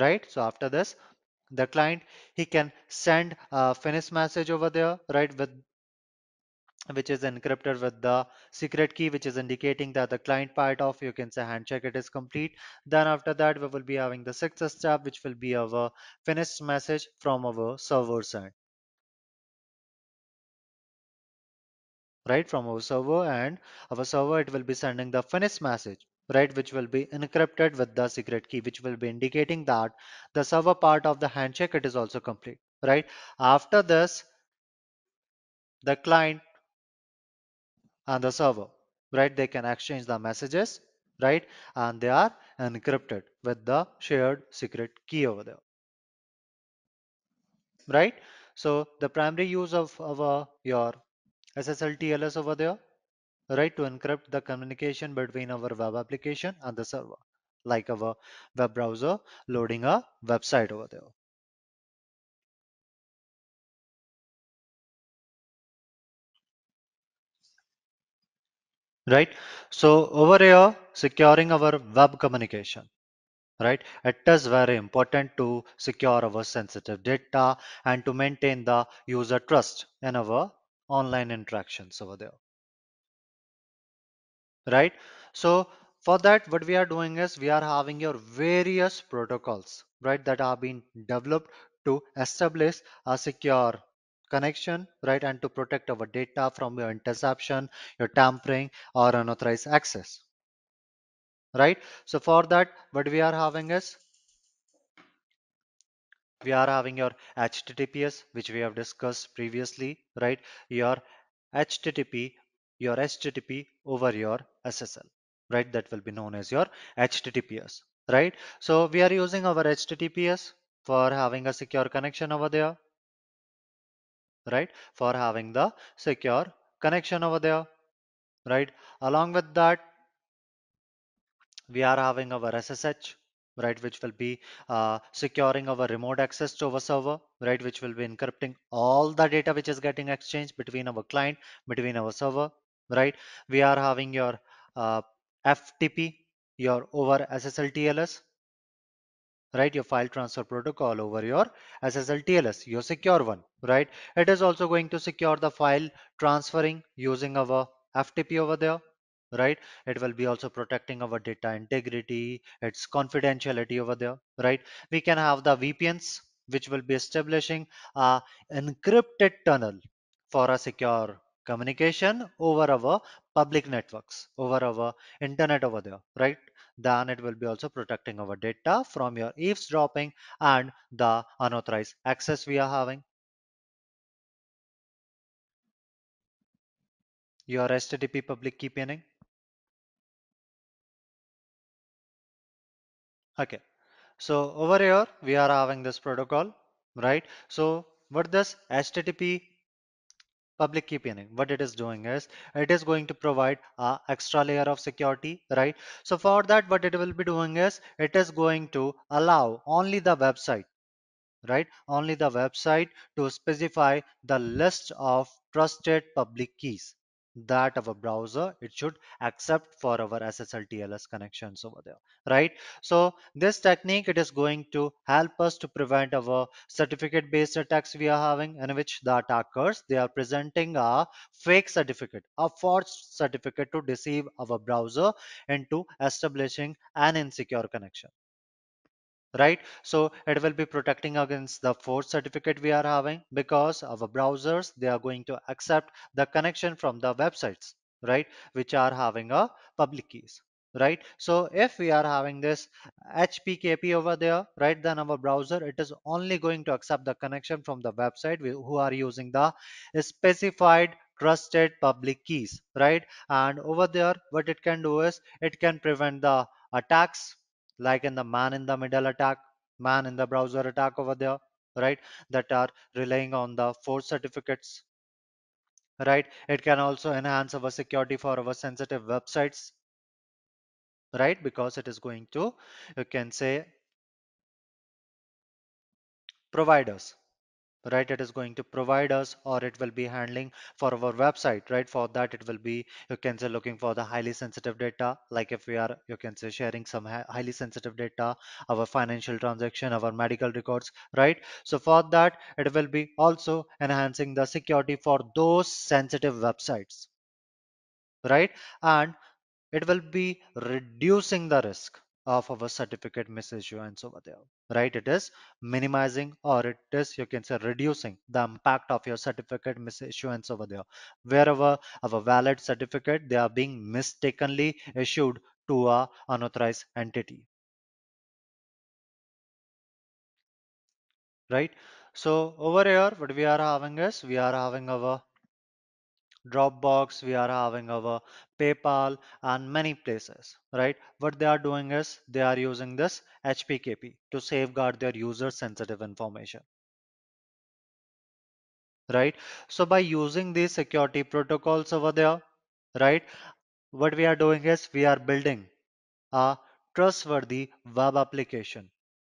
A: right? So after this the client he can send a finish message over there right with which is encrypted with the secret key which is indicating that the client part of you can say handshake it is complete. Then after that we will be having the sixth step which will be our finished message from our server side. Right from our server and our server it will be sending the finished message right which will be encrypted with the secret key which will be indicating that the server part of the handshake it is also complete right? After this the client and the server right they can exchange the messages right? And they are encrypted with the shared secret key over there right? So the primary use of our your ssl tls over there right to encrypt the communication between our web application and the server like our web browser loading a website over there. Right? So over here securing our web communication right? It is very important to secure our sensitive data and to maintain the user trust in our online interactions over there right? So for that, what we are doing is we are having your various protocols, right, that are being developed to establish a secure connection, right, and to protect our data from your interception, your tampering, or unauthorized access, right? So for that, what we are having is we are having your HTTPS, which we have discussed previously, right? Your HTTP, your HTTP over your SSL, right? That will be known as your HTTPS, right? So we are using our HTTPS for having a secure connection over there, right? For having the secure connection over there, right? Along with that, we are having our SSH, right, which will be uh, securing our remote access to our server, right, which will be encrypting all the data which is getting exchanged between our client, between our server, right. We are having your uh, FTP, your over SSL TLS, right? Your file transfer protocol over your SSL TLS your secure one right? It is also going to secure the file transferring using our FTP over there right? It will be also protecting our data integrity its confidentiality over there right? We can have the VPNs which will be establishing a encrypted tunnel for a secure communication over our public networks over our internet over there right then it will be also protecting our data from your eavesdropping and the unauthorized access we are having. Your HTTP public key pinning. Okay. So over here we are having this protocol, right? So what does HTTP public key pinning what it is doing is it is going to provide a extra layer of security right? So for that what it will be doing is it is going to allow only the website right? Only the website to specify the list of trusted public keys that our browser it should accept for our SSL TLS connections over there, right? So this technique it is going to help us to prevent our certificate based attacks we are having in which the attackers they are presenting a fake certificate, a forged certificate to deceive our browser into establishing an insecure connection right? So it will be protecting against the force certificate we are having because our browsers they are going to accept the connection from the websites right? Which are having a public keys right? So if we are having this hpkp over there right then our browser it is only going to accept the connection from the website who are using the specified trusted public keys right? And over there what it can do is it can prevent the attacks like in the man in the middle attack, man in the browser attack over there, right? That are relying on the force certificates, right? It can also enhance our security for our sensitive websites, right? Because it is going to, you can say, providers right? It is going to provide us or it will be handling for our website right? For that it will be you can say looking for the highly sensitive data. Like if we are you can say sharing some highly sensitive data our financial transaction our medical records right? So for that it will be also enhancing the security for those sensitive websites right? And it will be reducing the risk of our certificate misissuance over there right it is minimizing or it is you can say reducing the impact of your certificate misissuance over there wherever our valid certificate they are being mistakenly issued to a unauthorized entity. Right? So over here what we are having is we are having our Dropbox, we are having our PayPal and many places, right? What they are doing is they are using this HPKP to safeguard their user sensitive information, right? So by using these security protocols over there, right? What we are doing is we are building a trustworthy web application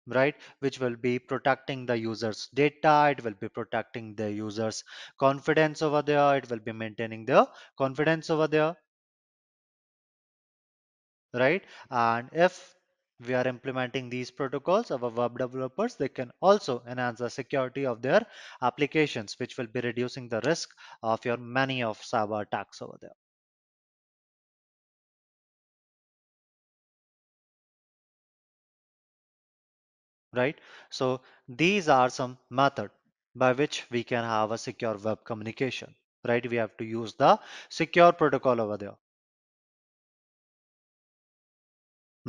A: right which will be protecting the user's data it will be protecting the user's confidence over there it will be maintaining the confidence over there right? And if we are implementing these protocols our web developers they can also enhance the security of their applications which will be reducing the risk of your many of cyber attacks over there right? So these are some method by which we can have a secure web communication, right? We have to use the secure protocol over there,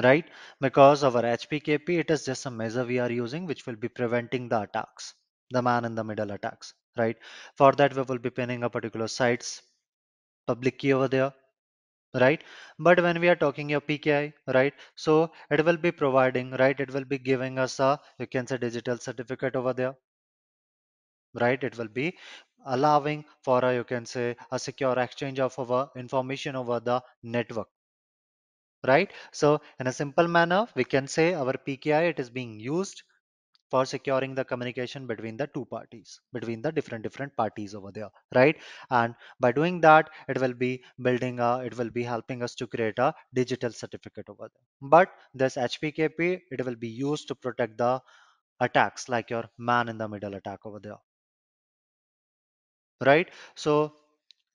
A: right? Because our HPKP, it is just a measure we are using which will be preventing the attacks, the man in the middle attacks, right? For that, we will be pinning a particular site's public key over there, right? But when we are talking your PKI, right? So it will be providing, right? It will be giving us a, you can say digital certificate over there, right? It will be allowing for a, you can say a secure exchange of our information over the network right? So in a simple manner, we can say our PKI, it is being used for securing the communication between the two parties, between the different different parties over there, right? And by doing that, it will be building a, it will be helping us to create a digital certificate over there. But this HPKP, it will be used to protect the attacks like your man in the middle attack over there, right? So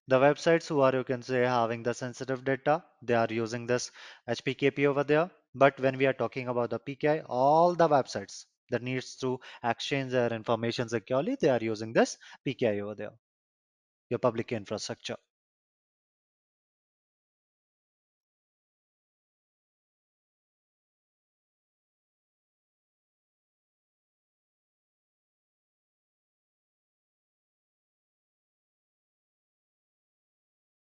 A: the websites who are you can say having the sensitive data they are using this hpkp over there but when we are talking about the pki all the websites that needs to exchange their information securely they are using this pki over there your public infrastructure